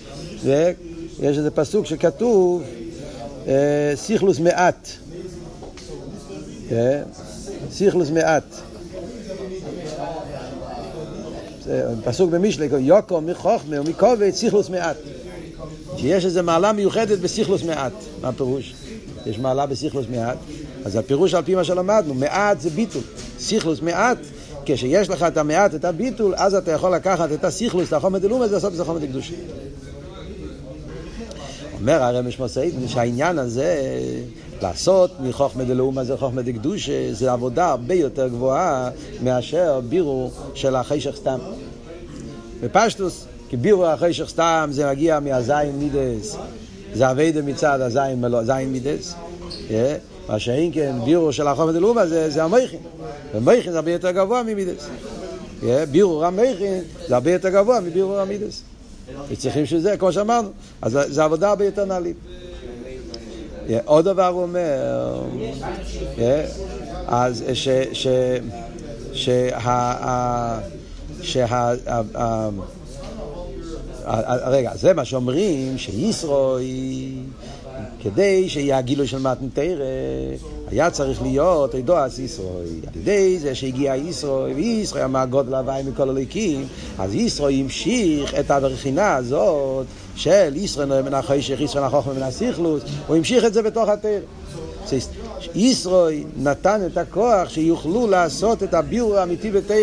יש איזה פסוק שכתוב אה, סיכלוס מעט. סיכלוס מעט. פסוק במשלי, יוקו מחוכמה ומקובץ סיכלוס מעט. שיש איזו מעלה מיוחדת בסיכלוס מעט. מה הפירוש? יש מעלה בסיכלוס מעט. אז הפירוש על פי מה שלמדנו, מעט זה ביטול. סיכלוס מעט, כשיש לך את המעט, את הביטול, אז אתה יכול לקחת את הסיכלוס, את החומר דלומה, זה לעשות את זה חומר דקדושי. אומר הרמש מוסאית, שהעניין הזה, לעשות מחוכמה דלאומה זה חוכמה דקדושה, זה עבודה הרבה יותר גבוהה מאשר בירו של החשך סתם. בפשטוס, כי בירו החשך סתם זה מגיע מהזין מידס, זה אביידה מצד הזין מידס. מה שאין כן, בירו של החוכמה דלאומה זה, זה המייכין. ומייכין זה הרבה יותר גבוה ממידס. בירו המייכין זה הרבה יותר גבוה מבירו המידס. וצריכים שזה, כמו שאמרנו, אז זה עבודה הרבה יותר נעלית. עוד דבר הוא אומר, אז ש... ש... שה... שה... רגע, זה מה שאומרים, שישרוי, כדי שיהיה הגילוי של מתנתרא, היה צריך להיות עדו אז ישרוי. על ידי זה שהגיע ישרוי, וישרוי אמר גודל הוואי מכל הליקים, אז ישרוי המשיך את הבחינה הזאת של ישרוי מן החשך, ישרוי החוכמה מן הסיכלוס, הוא המשיך את זה בתוך התרא. ישרוי נתן את הכוח שיוכלו לעשות את הביור האמיתי בתרא.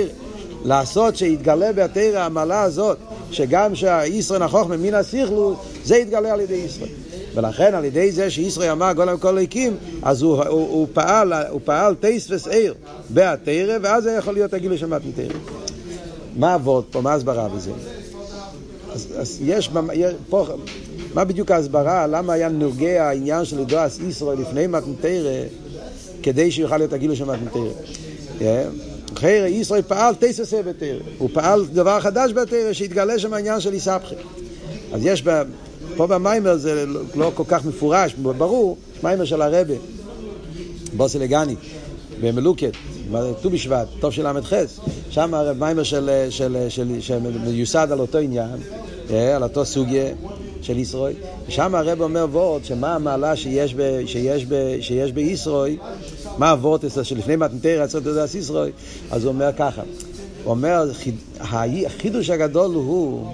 לעשות שיתגלה בתרא המעלה הזאת, שגם שישראל החוכמה מן הסיכלוס, זה יתגלה על ידי ישראל. ולכן על ידי זה שישראל אמר גולם כל הקים, אז הוא, הוא, הוא פעל, הוא פעל טייס וסעיר בהתרא, ואז זה יכול להיות הגילוי של מתנתרא. מה עבוד פה? מה ההסברה בזה? אז, אז יש, פה, מה בדיוק ההסברה? למה היה נוגע העניין של ידועס ישראל לפני מתנתרא, כדי שיוכל להיות הגילוי של מתנתרא? Yeah. חיירה ישראל פעל תססה בתרא, הוא פעל דבר חדש בתרא שהתגלה שם העניין של איסבכי. אז יש. פה במיימר זה לא כל כך מפורש, ברור, מיימר של הרבה, בוסי לגני, במלוקת, ט"ו בשבט, טוב של ל"ח, שם מיימר של, של, של, של, מיוסד על אותו עניין, אה, על אותו סוגיה של ישראל, ושם הרב אומר וורד, שמה המעלה שיש, ב, שיש, ב, שיש בישראל, מה הוורד שלפני מתנתר רצות לדעת ישראל, אז הוא אומר ככה, הוא אומר, החידוש הגדול הוא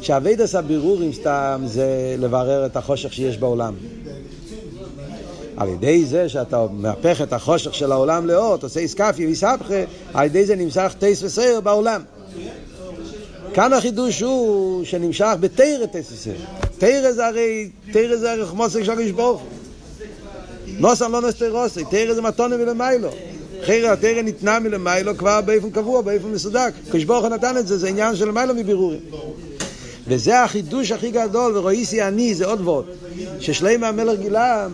שאביידס הבירורים סתם זה לברר את החושך שיש בעולם. על ידי זה שאתה מהפך את החושך של העולם לאור, אתה עושה איסקפי ואיסבכה, על ידי זה נמשך טייס וסייר בעולם. כאן החידוש הוא שנמשך בתרא טייס וסייר. תרא זה הרי, תרא זה הרי חמוסק של הקדוש ברוך נוסן לא נסתר רוסי, תרא זה מתונה מלמיילו. אחרי התרא ניתנה מלמיילו כבר באופן קבוע, באופן מסודק. הקדוש ברוך נתן את זה, זה עניין של מיילו מבירורים. וזה החידוש הכי גדול, ורואיסי אני, זה עוד ועוד. ששלמה המלך גילה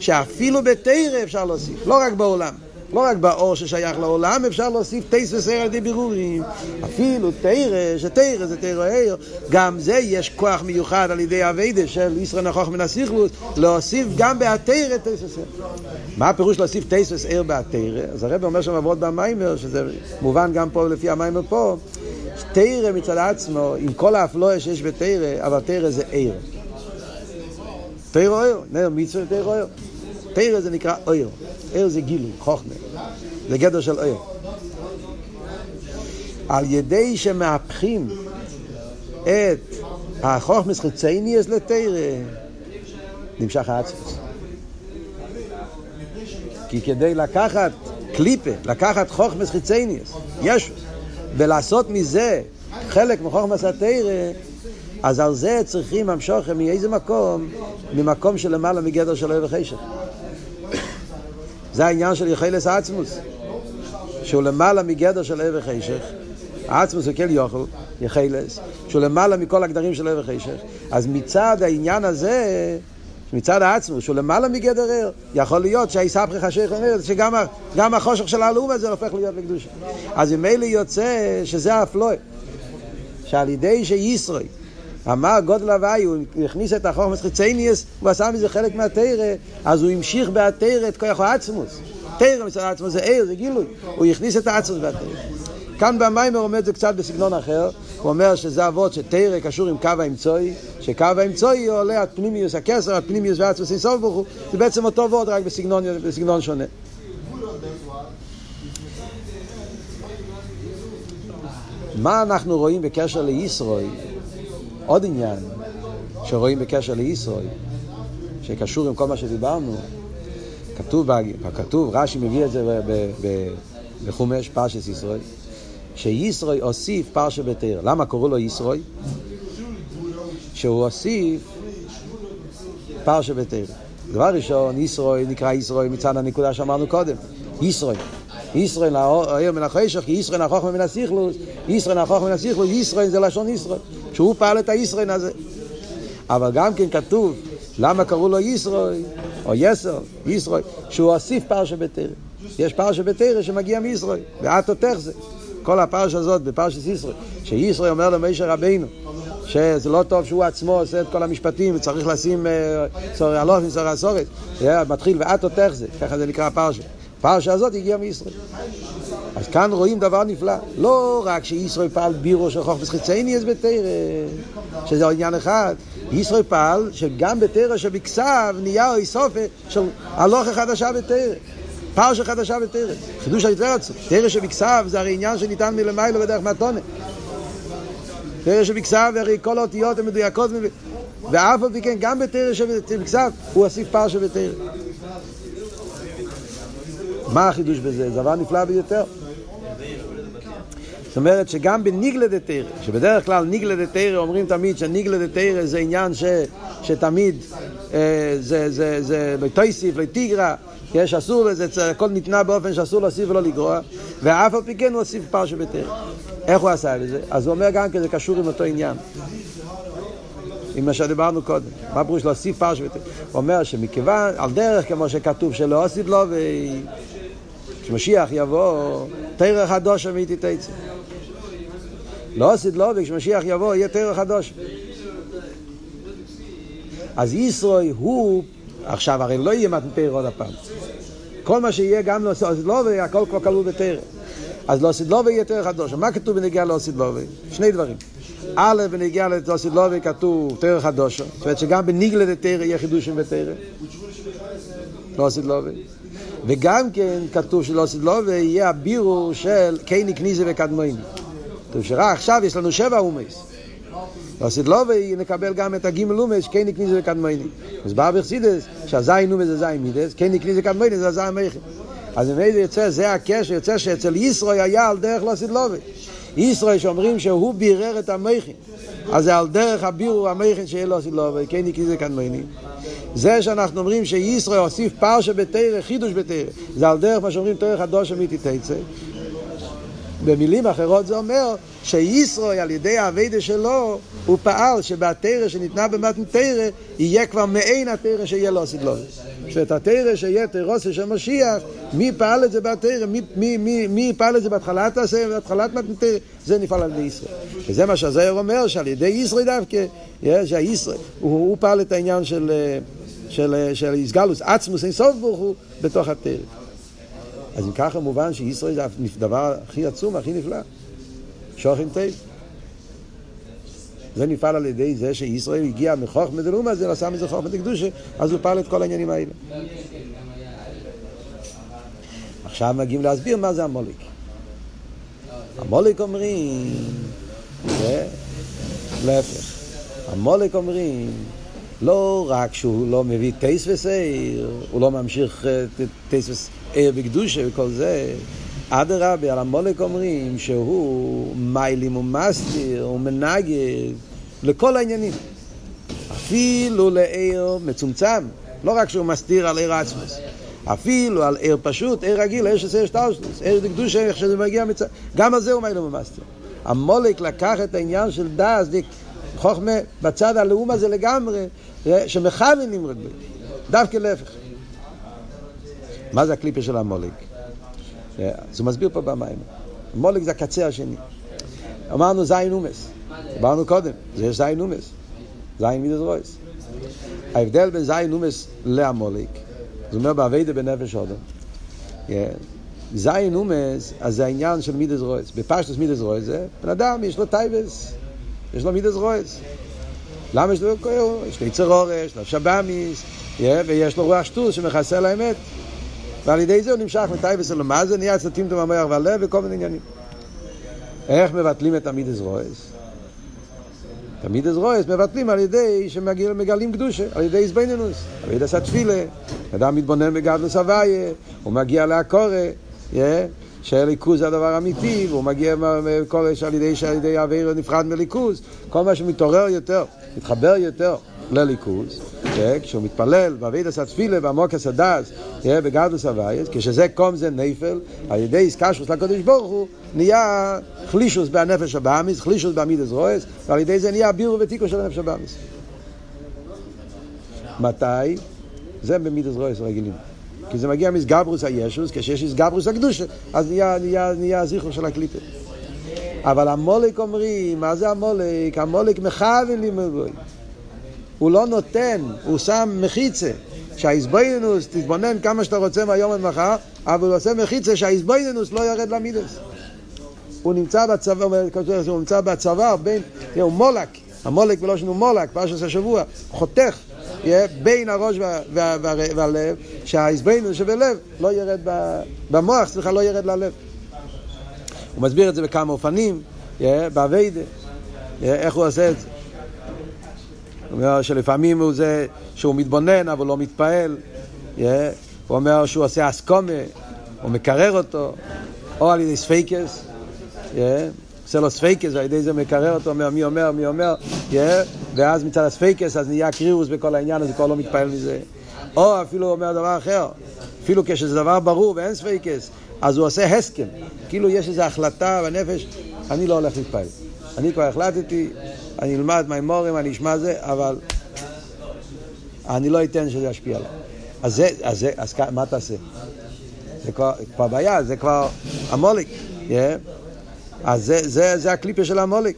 שאפילו בתרא אפשר להוסיף, לא רק בעולם. לא רק באור ששייך לעולם, אפשר להוסיף טייס וסייר על ידי בירורים. אפילו תרא, שתרא זה תרא עיר, גם זה יש כוח מיוחד על ידי אביידה של ישראל נכוח מן הסיכלוס, להוסיף גם בהתרא טייס וסייר. מה הפירוש להוסיף טייס וסייר בהתרא? אז הרב אומר שם עבוד במיימר, שזה מובן גם פה לפי המיימר פה, תרא מצד עצמו, עם כל האפלואה שיש בתרא, אבל תרא זה עיר. תרא עיר, נר מצווה תרא עיר. תרא זה נקרא עיר. עיר זה גילוי, חוכמה. זה גדר של עיר. על ידי שמהפכים את החוכמס חיצייניאס לתרא, נמשך העצמוס. כי כדי לקחת קליפה, לקחת חוכמס חיצייניאס, ישוס, ולעשות מזה חלק מחוכמס התרא, אז על זה צריכים המשוכם מאיזה מקום? ממקום שלמעלה מגדר של אוהב וחשך. זה העניין של יחלס עצמוס, שהוא למעלה מגדר של אוהב וחשך. עצמוס הוא כן יוכל, יחלס, שהוא למעלה מכל הגדרים של אוהב וחשך. אז מצד העניין הזה, מצד העצמוס, שהוא למעלה מגדר ער, יכול להיות שהאיסבכי חשך אומר שגם החושך של הלאום הזה הופך להיות לקדושה. אז ממילא יוצא שזה האפלואה, שעל ידי שישרוי אמר גודל הוואי, הוא הכניס את החוכמס חיצייניאס, הוא עשה מזה חלק מהתרא, אז הוא המשיך בהתרא את כוח העצמוס. תרא מצד העצמוס זה עיר, זה גילוי. הוא הכניס את העצמוס בהתרא. כאן במיימר אומר את זה קצת בסגנון אחר, הוא אומר שזה אבות שתרא קשור עם קו האמצעי, שקו האמצעי עולה עד פנימיוס הכסר, עד פנימיוס ועצמוס אינסוף ברוך הוא, זה בעצם אותו וורד רק בסגנון, בסגנון שונה. מה אנחנו רואים בקשר לישרוי? עוד עניין שרואים בקשר לישרוי, שקשור עם כל מה שדיברנו, כתוב, כתוב רש"י מביא את זה בחומש פרשס ישרוי, שישרוי הוסיף פרשה בתר. למה קראו לו ישרוי? שהוא הוסיף פרשה בתר. דבר ראשון, ישרוי נקרא ישרוי מצד הנקודה שאמרנו קודם. ישרוי. ישראל נאור מן החשך, כי ישראל נהפוך מן הסיכלוס, ישראל נהפוך מן הסיכלוס, ישראל זה לשון ישראל, שהוא פעל את הישראל הזה. אבל גם כן כתוב, למה קראו לו ישראל, או יסר, ישראל, שהוא הוסיף פרשה בתרא. יש פרשה בתרא שמגיע מישראל, ואת אותך זה. כל הפרשה הזאת בפרשת ישראל, שישראל אומר למשה רבינו, שזה לא טוב שהוא עצמו עושה את כל המשפטים וצריך לשים סורי אלוף עם סורי הסורת, מתחיל ואת אותך זה, ככה זה נקרא הפרשה. הפרשה הזאת הגיעה מישראל. אז כאן רואים דבר נפלא. לא רק שישראל פעל בירו של חוכמס חיצייניאס בתרא, שזה עניין אחד. ישראל פעל שגם בתרא שבכסב נהיה איסופה של הלוכה חדשה בתרא. פרשה חדשה בתרא. חידוש היתרץ. תרא שבכסב זה הרי עניין שניתן מלמיילו בדרך מתונה. תרא שבכסב הרי כל האותיות הן מדויקות ואף על פי כן גם בתרא שבכסב הוא הוסיף פרשה בתרא. מה החידוש בזה? זה דבר נפלא ביותר. זאת אומרת שגם בניגלה דתרא, שבדרך כלל ניגלה דתרא אומרים תמיד שניגלה דתרא זה עניין ש, שתמיד אה, זה, זה, זה לא תויסיף, לא יש אסור לזה, הכל ניתנה באופן שאסור להוסיף ולא לגרוע, ואף על פי כן הוא הוסיף פרשה בתרא. איך הוא עשה את זה? אז הוא אומר גם כן, זה קשור עם אותו עניין. עם מה שדיברנו קודם. מה פירוש להוסיף פרשה בתרא? הוא אומר שמכיוון, על דרך כמו שכתוב שלא הוסיף לו, ו... כשמשיח יבוא, תרא חדושה מאיתי תצא. לא עשית לו, וכשמשיח יבוא יהיה תרא חדושה. אז ישרוי הוא, עכשיו הרי לא יהיה מתנתר עוד הפעם. כל מה שיהיה גם לא עשית לו, והכל כבר כלול בתרא. אז לא עשית לו ויהיה תרא חדושה. מה כתוב בנגיעה לא עשית לו? שני דברים. א', בנגיעה לא לו כתוב תרא חדושה. זאת אומרת שגם בניגלה דתרא יהיה חידושים בתרא. לא לו. וגם כן כתוב שלא עשית לו ויהיה הבירו של קייני כניזה וקדמוני. כתוב שרק עכשיו יש לנו שבע אומייס. לו ונקבל גם את הגימל אומייס, קייני כניזה וקדמוני. אז בא בחסידס שהזין אומייס זה זין מידס, קייני כניזה וקדמוני זה הזין מייכם. אז אם איזה יוצא, זה הקשר, יוצא שאצל ישרוי היה על דרך לא לו. ישרוי שאומרים שהוא בירר את המייכם. אז זה על דרך הבירו המייכן שיהיה לו לו, וקייני כניזה וקדמוני. זה שאנחנו אומרים שישראל הוסיף פרשה בתרא, חידוש בתרא, זה על דרך מה שאומרים תרא חדוש אמיתי תצא. במילים אחרות זה אומר שישראל על ידי האביידה שלו הוא פעל שבתרא שניתנה במתן תרא יהיה כבר מעין התרא שיהיה לו סדלון. שאת התרא שיהיה תרוסה של משיח, מי פעל את זה בתרא, מי, מי, מי, מי פעל את זה בהתחלת הסרט, בהתחלת מתן תרא, זה נפעל על ידי ישראל. וזה מה שהזוהר אומר, שעל ידי ישראל דווקא, שהישראל, הוא, הוא פעל את העניין של... של, של איסגלוס, עצמוס אין סוף ברוך הוא בתוך התרא. אז אם ככה מובן שישראל זה הדבר הכי עצום, הכי נפלא. שוכן תל. זה נפעל על ידי זה שישראל הגיע מחוכמה דלומה, זה עשה מזה חוכמה דקדושה, אז הוא פעל את כל העניינים האלה. עכשיו מגיעים להסביר מה זה המוליק. המוליק אומרים, זה להפך. המוליק אומרים לא רק שהוא לא מביא טייס וסעיר, הוא לא ממשיך טייס וסעיר בקדושה וכל זה, אדרבה, על המולק אומרים שהוא מיילים ומסתיר, הוא לכל העניינים. אפילו לעיר מצומצם, לא רק שהוא מסתיר על עיר עצמוס, אפילו על עיר פשוט, עיר רגיל, עיר שזה שטאושלוס, עיר דקדושה, איך שזה מגיע מצד... גם על זה הוא מיילים ומסתיר. המולק לקח את העניין של דאז, חוכמה, בצד הלאום הזה לגמרי, שמכוון נמרד דווקא להפך. מה זה הקליפה של המולק? אז הוא מסביר פה במים. המולק זה הקצה השני. אמרנו זין אומס, דיברנו קודם, זה יש זין אומס, זין מידס רויס. ההבדל בין זין אומס להמולק, זה אומר באביידה בנפש אודם. זין אומס, אז זה העניין של מידס רויס. בפשטוס מידס רויס זה, בן אדם יש לו טייבס, יש לו מידס רויס. למה יש לו כהר? יש לו יצר אורש, יש לו שבאמיס, ויש לו רוח שטוס שמכסה לאמת. ועל ידי זה הוא נמשך מטייבס אלו מה זה נהיה צטים טוב המוח והלב וכל מיני עניינים. איך מבטלים את המידס רויס? את המידס רויס מבטלים על ידי שמגלים קדושה, על ידי איזבנינוס, על ידי סתפילה, אדם מתבונן בגדלוס הוויה, הוא מגיע לעקורה, yeah, שהליכוז זה הדבר האמיתי, והוא מגיע כל על ידי שעל ידי אוויר נפרד מליכוז, כל מה שמתעורר יותר, מתחבר יותר לליכוז, כשהוא מתפלל באבידס התפילה בעמוקס הדס, בגדוס הווייס, כשזה קום זה נפל, על ידי איסקשוס לקדוש ברוך הוא, נהיה חלישוס בנפש הבאמיס, חלישוס בעמידס רויס, ועל ידי זה נהיה בירו ותיקו של הנפש הבאמיס. מתי? זה במידס רויס רגילים. כי זה מגיע מסגברוס הישוס, כשיש מסגברוס הקדושה, אז נהיה, נהיה, נהיה הזיכרו של הקליפה. אבל המולק אומרים, מה זה המולק? המולק מכוון לימוד הוא לא נותן, הוא שם מחיצה. שהאיזבוינוס, תתבונן כמה שאתה רוצה מהיום עד מחר, אבל הוא עושה מחיצה שהאיזבוינוס לא ירד למידס. הוא נמצא בצבא, הוא נמצא בצבא בין, הוא מולק, עמלק בלשון הוא מולק, פרשת השבוע, חותך בין הראש והלב, שההתבוננות שבלב לא ירד במוח, סליחה, לא ירד ללב. הוא מסביר את זה בכמה אופנים, בעבודה, איך הוא עושה את זה. אומר שלפעמים הוא זה שהוא מתבונן אבל לא מתפעל. Yeah. הוא אומר שהוא עושה הסכמה, הוא מקרר אותו, או על ידי ספיקות, yeah. עושה לו ספיקות, ועל ידי זה מקרר אותו, אומר מי אומר, מי אומר, yeah. ואז מצד הספיקות אז נהיה קרירות בכל העניין הזה, כבר לא מתפעל מזה. או אפילו הוא אומר דבר אחר, אפילו כשזה דבר ברור ואין ספיקות, אז הוא עושה הסכם, כאילו יש איזו החלטה בנפש, אני לא הולך להתפעל. אני כבר החלטתי, אני אלמד מאמרים, אני אשמע זה, אבל אני לא אתן שזה ישפיע עליי. אז, זה, אז, זה, אז מה תעשה? זה כבר, בעיה, זה כבר המוליק. אז זה, זה, הקליפה של המוליק.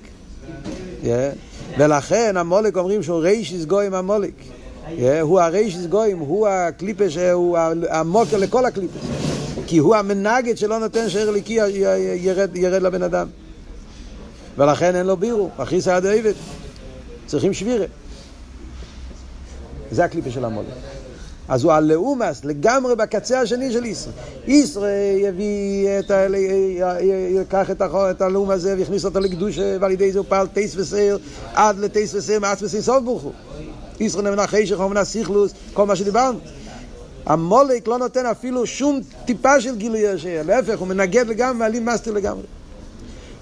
ולכן המוליק אומרים שהוא רישיס גויים המוליק. Yeah. הוא הרישיס גויים, הוא הקליפה שהוא המוקר לכל הקליפה. כי הוא המנגד שלא נותן שער ליקי ירד לבן אדם. ולכן אין לו בירו, אחי סעד עבד. צריכים שבירה. זה הקליפה של המולק. אז הוא הלאומס לגמרי בקצה השני של ישראל. ישראל יביא את ה... יקח את, החור, את הלאום הזה ויכניס אותו לקדושה ועל ידי זה הוא פעל טייס וסיר עד לטייס וסיר מעץ וסיר סוף ברוך הוא. ישראל נמנה חשך ומנה סיכלוס, כל מה שדיברנו. המולק לא נותן אפילו שום טיפה של גילוי השם, להפך, הוא מנגד לגמרי, מעלים מסטר לגמרי.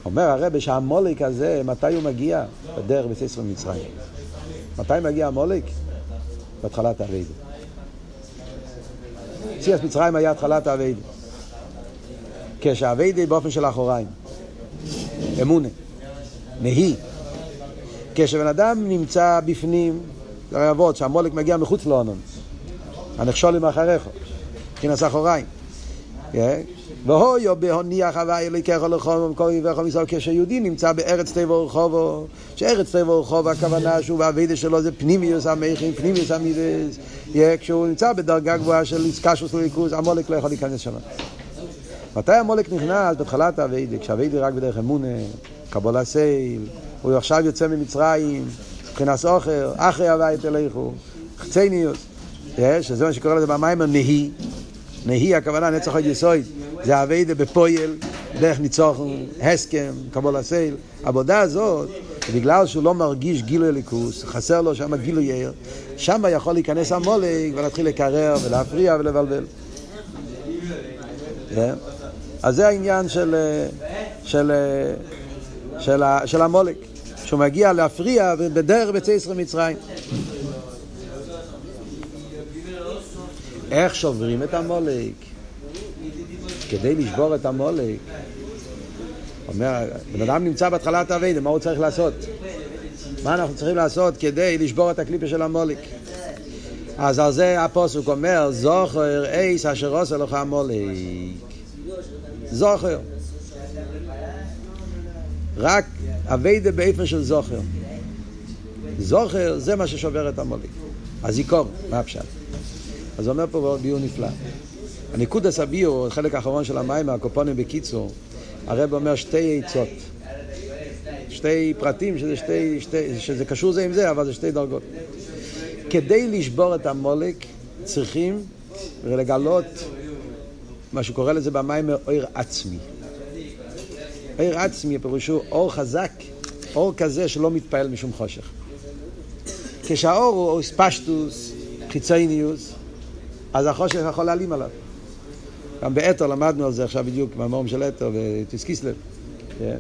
אומר הרבה שהמולק הזה, מתי הוא מגיע? בדרך בססר מצרים. מתי מגיע המולק? בהתחלת האביידה. ציאס מצרים היה התחלת האביידה. כשהאביידה באופן של אחוריים. אמונה. נהי. כשבן אדם נמצא בפנים, זה הרי אבות, שהמולק מגיע מחוץ לאונון. הנחשולים אחריך. מבחינת אחוריים. והויו בהוניח הוואי אליקך לחום כל וכל ישראל כשיהודי נמצא בארץ טבע ורחובו שארץ טבע ורחובו הכוונה שהוא והאבידה שלו זה פנימיוס המכין פנימיוס המידס כשהוא נמצא בדרגה גבוהה של איסקשוס לליכוז המולק לא יכול להיכנס שם מתי המולק נכנס? בתחילת האבידה כשהאבידה רק בדרך אמונה קבולה סייל הוא עכשיו יוצא ממצרים מבחינת אוכר אחרי הוואי תלכו חצניוס שזה מה שקורא לזה במיימר נהי נהי הכוונה נצח עוד יסוד זה אביידה בפויל, דרך ניצוחן, הסכם, קבול הסייל. העבודה הזאת, בגלל שהוא לא מרגיש גילוי ליכוס, חסר לו שם גילוי יאיר, שם יכול להיכנס המולק ולהתחיל לקרר ולהפריע ולבלבל. Yeah. אז זה העניין של, של, של, של המולק, שהוא מגיע להפריע בדרך בצי ישראל מצרים. איך שוברים את המולק? כדי לשבור את המולק. אומר, בן אדם נמצא בהתחלת אביידה, מה הוא צריך לעשות? מה אנחנו צריכים לעשות כדי לשבור את הקליפה של המולק? אז על זה הפוסק אומר, זוכר אייס אשר עושה לך המולק. זוכר. רק אביידה באיפן של זוכר. זוכר זה מה ששובר את המולק. הזיכור, מה הפשט? אז אומר פה ביור נפלא. הניקודס הביור, החלק האחרון של המים, הקופונים בקיצור, הרב אומר שתי עצות. שתי פרטים שזה, שתי, שתי, שזה קשור זה עם זה, אבל זה שתי דרגות. כדי לשבור את המולק צריכים לגלות מה שקורא לזה במים אור עצמי. אור עצמי פירושו אור חזק, אור כזה שלא מתפעל משום חושך. כשהאור הוא ספשטוס, חיצייניוס, אז החושך יכול להעלים עליו. גם באתר למדנו על זה עכשיו בדיוק, במאמרים של אתר וטיסקיסלב. כן?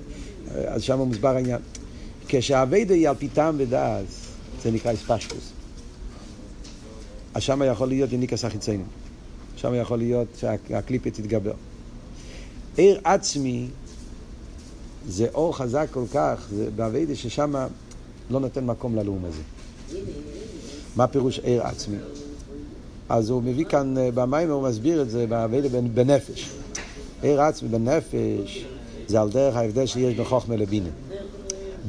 אז שם מוסבר העניין. כשהאביידה היא על פי טעם ודעת, זה נקרא אספשטוס. אז שם יכול להיות יניקס החיציינים. שם יכול להיות שהקליפה תתגבר. עיר עצמי זה אור חזק כל כך, זה באביידה ששם לא נותן מקום ללאום הזה. מה פירוש עיר עצמי? אז הוא מביא כאן אה, במים, הוא מסביר את זה באביידה בנפש. עיר עצמי בנפש זה על דרך ההבדל שיש בין חוכמה לבינה.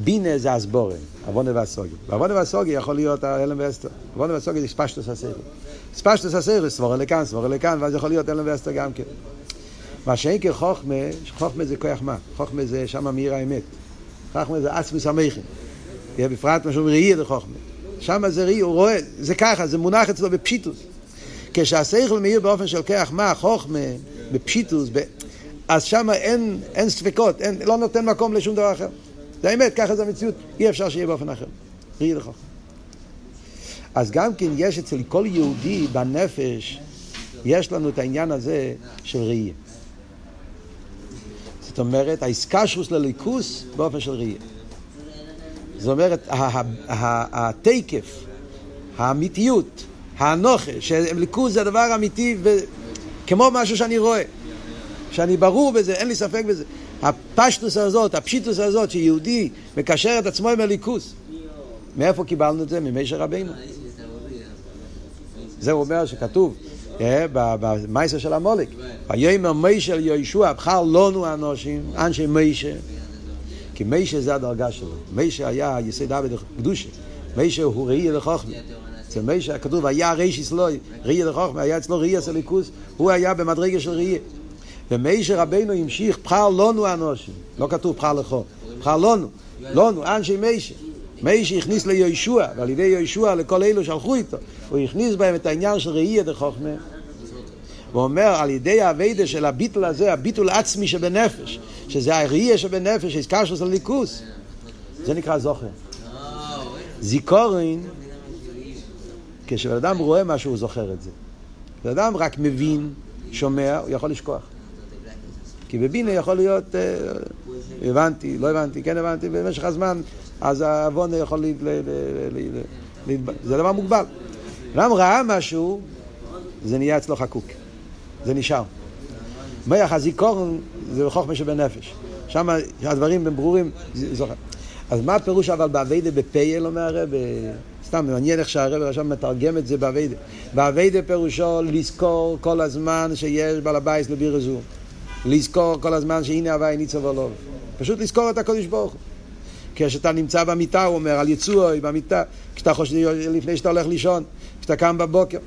בינה זה הסבורה, עוונה והסוגי. ועוונה והסוגי יכול להיות הלם ואסתר. עוונה והסוגי זה ספשטוס הסייכל. ספשטוס הסייכל, סבורה לכאן, סבורה לכאן, ואז יכול להיות הלם ואסתר גם כן. מה שאין כחוכמה, חוכמה זה כוח מה? חוכמה זה שם מאיר האמת. חוכמה זה עצמוס המכין. בפרט מה שאומרים ראי לחוכמה. שם זה ראי, הוא רואה, זה ככה, זה מונח אצלו בפשיטוס. כשהשכל מאיר באופן של כוח מה? חוכמה, בפשיטוס, ב... אז שם אין, אין ספקות, אין, לא נותן מקום לשום דבר אחר. זה האמת, ככה זה המציאות, אי אפשר שיהיה באופן אחר. ראי לכך. אז גם כן יש אצל כל יהודי בנפש, יש לנו את העניין הזה של ראייה. זאת אומרת, העסקה שלוס לליכוס באופן של ראייה. זאת אומרת, התקף, האמיתיות, האנוכה, שליכוז זה הדבר אמיתי, כמו משהו שאני רואה. שאני ברור בזה, אין לי ספק בזה. הפשטוס הזאת, הפשיטוס הזאת, שיהודי מקשר את עצמו עם הליכוס. מאיפה קיבלנו את זה? ממשה רבינו. זה הוא אומר שכתוב אה, במייסר של המולק. ויאמר מיישה אל יהושע, בחר לנו האנושים, אנשי מיישה. כי מיישה זה הדרגה שלו. מיישה היה יסד עבד קדושה. מיישה הוא ראי לחוכמה. אצל מיישה כתוב, היה ריש יסלוי, ראי לחוכמה, היה אצלו ראי הסליקוס, הוא היה במדרגה של ראי. ומיישה רבנו המשיך, בחר לנו אנושים. לא כתוב בחר לכו, בחר לנו, לנו, אנשי מיישה. מיישה הכניס ליהושע, ועל ידי יהושע לכל אלו שהלכו איתו, הוא הכניס בהם את העניין של ראייה דחוכמה. הוא אומר, על ידי האביידה של הביטול הזה, הביטול עצמי שבנפש, שזה הראייה שבנפש, הזכר של הליכוס, זה נקרא זוכר. זיכורין, כשבן אדם רואה משהו הוא זוכר את זה. כשבן אדם רק מבין, שומע, הוא יכול לשכוח. כי בבינה יכול להיות, אה, הבנתי, לא הבנתי, כן הבנתי, במשך הזמן, אז העוון יכול ל... זה דבר מוגבל. אדם ראה משהו, זה נהיה אצלו חקוק. זה נשאר. מח הזיכרון זה חוכמה שבנפש. שם הדברים הם ברורים. אז מה הפירוש אבל בעבודה בפועל, אומר הרב? סתם, מעניין איך שהרב עכשיו מתרגם את זה בעבודה. בעבודה פירושו לזכור כל הזמן שיש בעל הבית לבירה הזו. לזכור כל הזמן שהנה הוי' ניצב עליו. פשוט לזכור את הקודש ברוך. כשאתה נמצא במיטה, הוא אומר, על יצועי במיטה, כשאתה חושב, לפני שאתה הולך לישון, כשאתה קם בבוקר,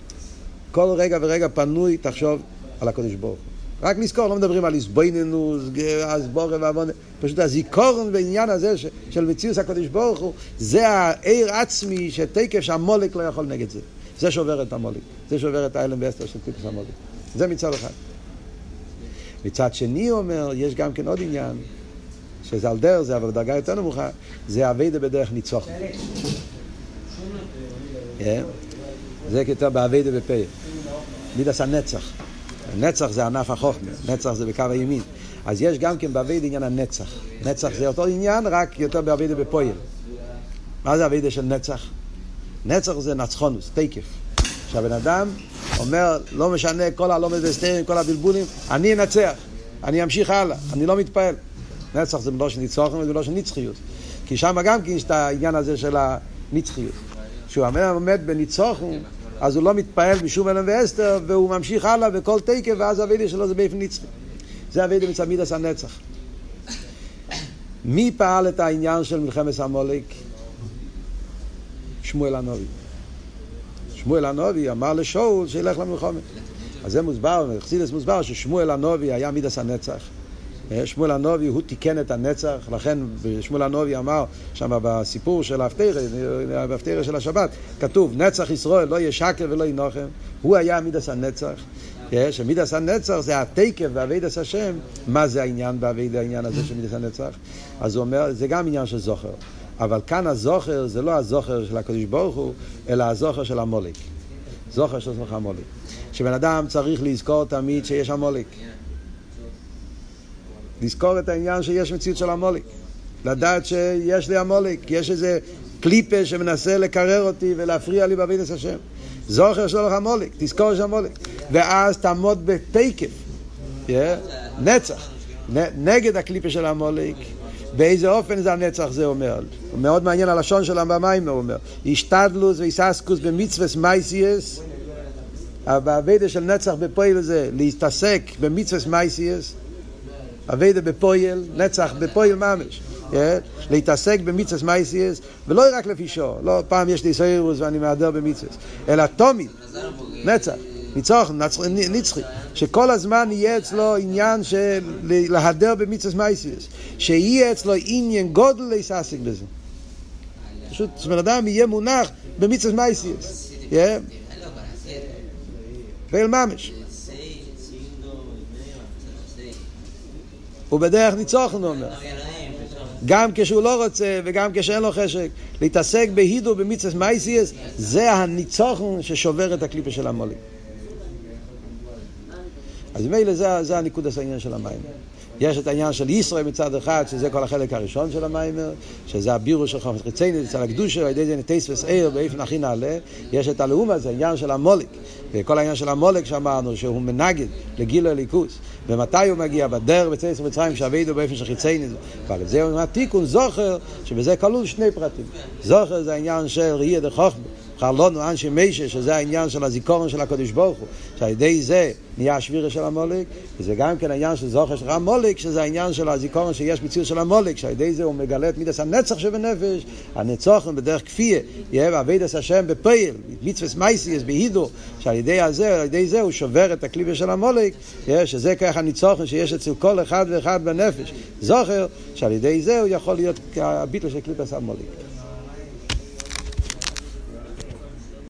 כל רגע ורגע פנוי, תחשוב על הקודש ברוך הוא. רק לזכור, לא מדברים על התבוננות, אסבורה ועוונה, פשוט הזיכורן בעניין הזה ש, של מציאות הקודש ברוך הוא, זה העיר עצמי שתקף שהמולק לא יכול נגד זה. זה שובר את המולק, זה שובר את האלם ואסתר של טיפוס המולק. זה מצד אחד. מצד שני אומר, יש גם כן עוד עניין, שזה על דרך זה, אבל בדרגה יותר נמוכה, זה אביידה בדרך ניצוח. כן? זה יותר באביידה בפה. מידס הנצח. נצח זה ענף החוכמה, נצח זה בקו הימין. אז יש גם כן באביידה עניין הנצח. נצח זה אותו עניין, רק יותר באביידה בפועל. מה זה אביידה של נצח? נצח זה נצחונוס, תקף. שהבן אדם אומר, לא משנה כל הלומד וסתרים, כל הבלבולים, אני אנצח, אני אמשיך הלאה, אני לא מתפעל. נצח זה מלושן ניצוחן ומלושן נצחיות. כי שם גם כן יש את העניין הזה של הנצחיות. כשהוא עומד בניצוחן, אז הוא לא מתפעל משום אלם ואסתר, והוא ממשיך הלאה בכל תקף, ואז הווידה שלו זה באופן נצחי. זה הווידה מצד מידס הנצח. מי פעל את העניין של מלחמת המולק? שמואל הנובי. שמואל הנובי אמר לשאול שילך למלחמת. אז זה מוסבר, חסידס מוסבר ששמואל הנובי היה מידס הנצח. שמואל הנובי הוא תיקן את הנצח, לכן שמואל הנובי אמר שם בסיפור של ההפטרה, בהפטרה של השבת, כתוב נצח ישראל לא יהיה שקר ולא יהיה הוא היה מידס הנצח. שמידס הנצח זה התקף באבידס השם, מה זה העניין באביד העניין הזה של מידס הנצח? אז הוא אומר, זה גם עניין של זוכר. אבל כאן הזוכר זה לא הזוכר של הקדוש ברוך הוא, אלא הזוכר של המולק. זוכר של זוכר המולק. שבן אדם צריך לזכור תמיד שיש המולק. לזכור את העניין שיש מציאות של המולק. לדעת שיש לי המולק, יש איזה קליפה שמנסה לקרר אותי ולהפריע לי בעבידת השם. זוכר של המולק, תזכור של המולק. ואז תעמוד בתקף, yeah, נצח, נגד הקליפה של המולק. באיזה אופן זה הנצח זה אומר. מאוד מעניין הלשון שלם במים, הוא אומר. השתדלוס ואיססקוס במצווס מייסיאס, בעבידה של נצח בפועל זה להתעסק במצווס מייסיאס, עבודה בפועל, נצח בפועל ממש. להתעסק במצוות מעשיות, ולא רק לפי שעה, לא פעם יש לי סיירוס ואני מהדר במצווה, אלא תמיד, נצח, ניצוח, נצחי, שכל הזמן יהיה אצלו עניין של להדר במצוות מעשיות, שיהיה אצלו עניין גודל להתעסק בזה. פשוט, שבן אדם יהיה מונח במצוות מעשיות. ואל ממש. הוא בדרך ניצוחן, הוא אומר. גם כשהוא לא רוצה וגם כשאין לו חשק. להתעסק בהידו במצווה מייסיאס, זה הניצוחן ששובר את הקליפה של המולי. אז מילא זה, זה הניקוד העניין של המים. יש את העניין של ישראל מצד אחד, שזה כל החלק הראשון של המיימר, שזה הבירו של חופש חיצייני, אצל הקדושה, על ידי זה נטייס וסעיר באופן הכי נעלה. יש את הלאום הזה, העניין של המולק. וכל העניין של המולק שאמרנו, שהוא מנגד לגיל הליכוס. ומתי הוא מגיע? בדרך בצייס ומצרים, שעבדו באופן של חיצייני. אבל זה התיקון זוכר, שבזה כלול שני פרטים. זוכר זה העניין של ראייה דחוכמה. חלונו אנשי מישה, שזה העניין של הזיכרון של הקדוש ברוך הוא, שעל ידי זה נהיה השבירה של המולק, וזה גם כן העניין של זוכר של המולק, שזה העניין של הזיכרון שיש מציאות של המולק, שעל ידי זה הוא מגלה את מידס הנצח שבנפש, הנצוחן בדרך כפייה, יהיה בעבידת השם בפייל, מצווה מייסיאס בהידו, שעל ידי זה, על ידי זה הוא שובר את הקליפה של המולק, שזה ככה הניצוחן שיש אצל כל אחד ואחד בנפש. זוכר שעל ידי זה הוא יכול להיות הביטל של קליפת המולק.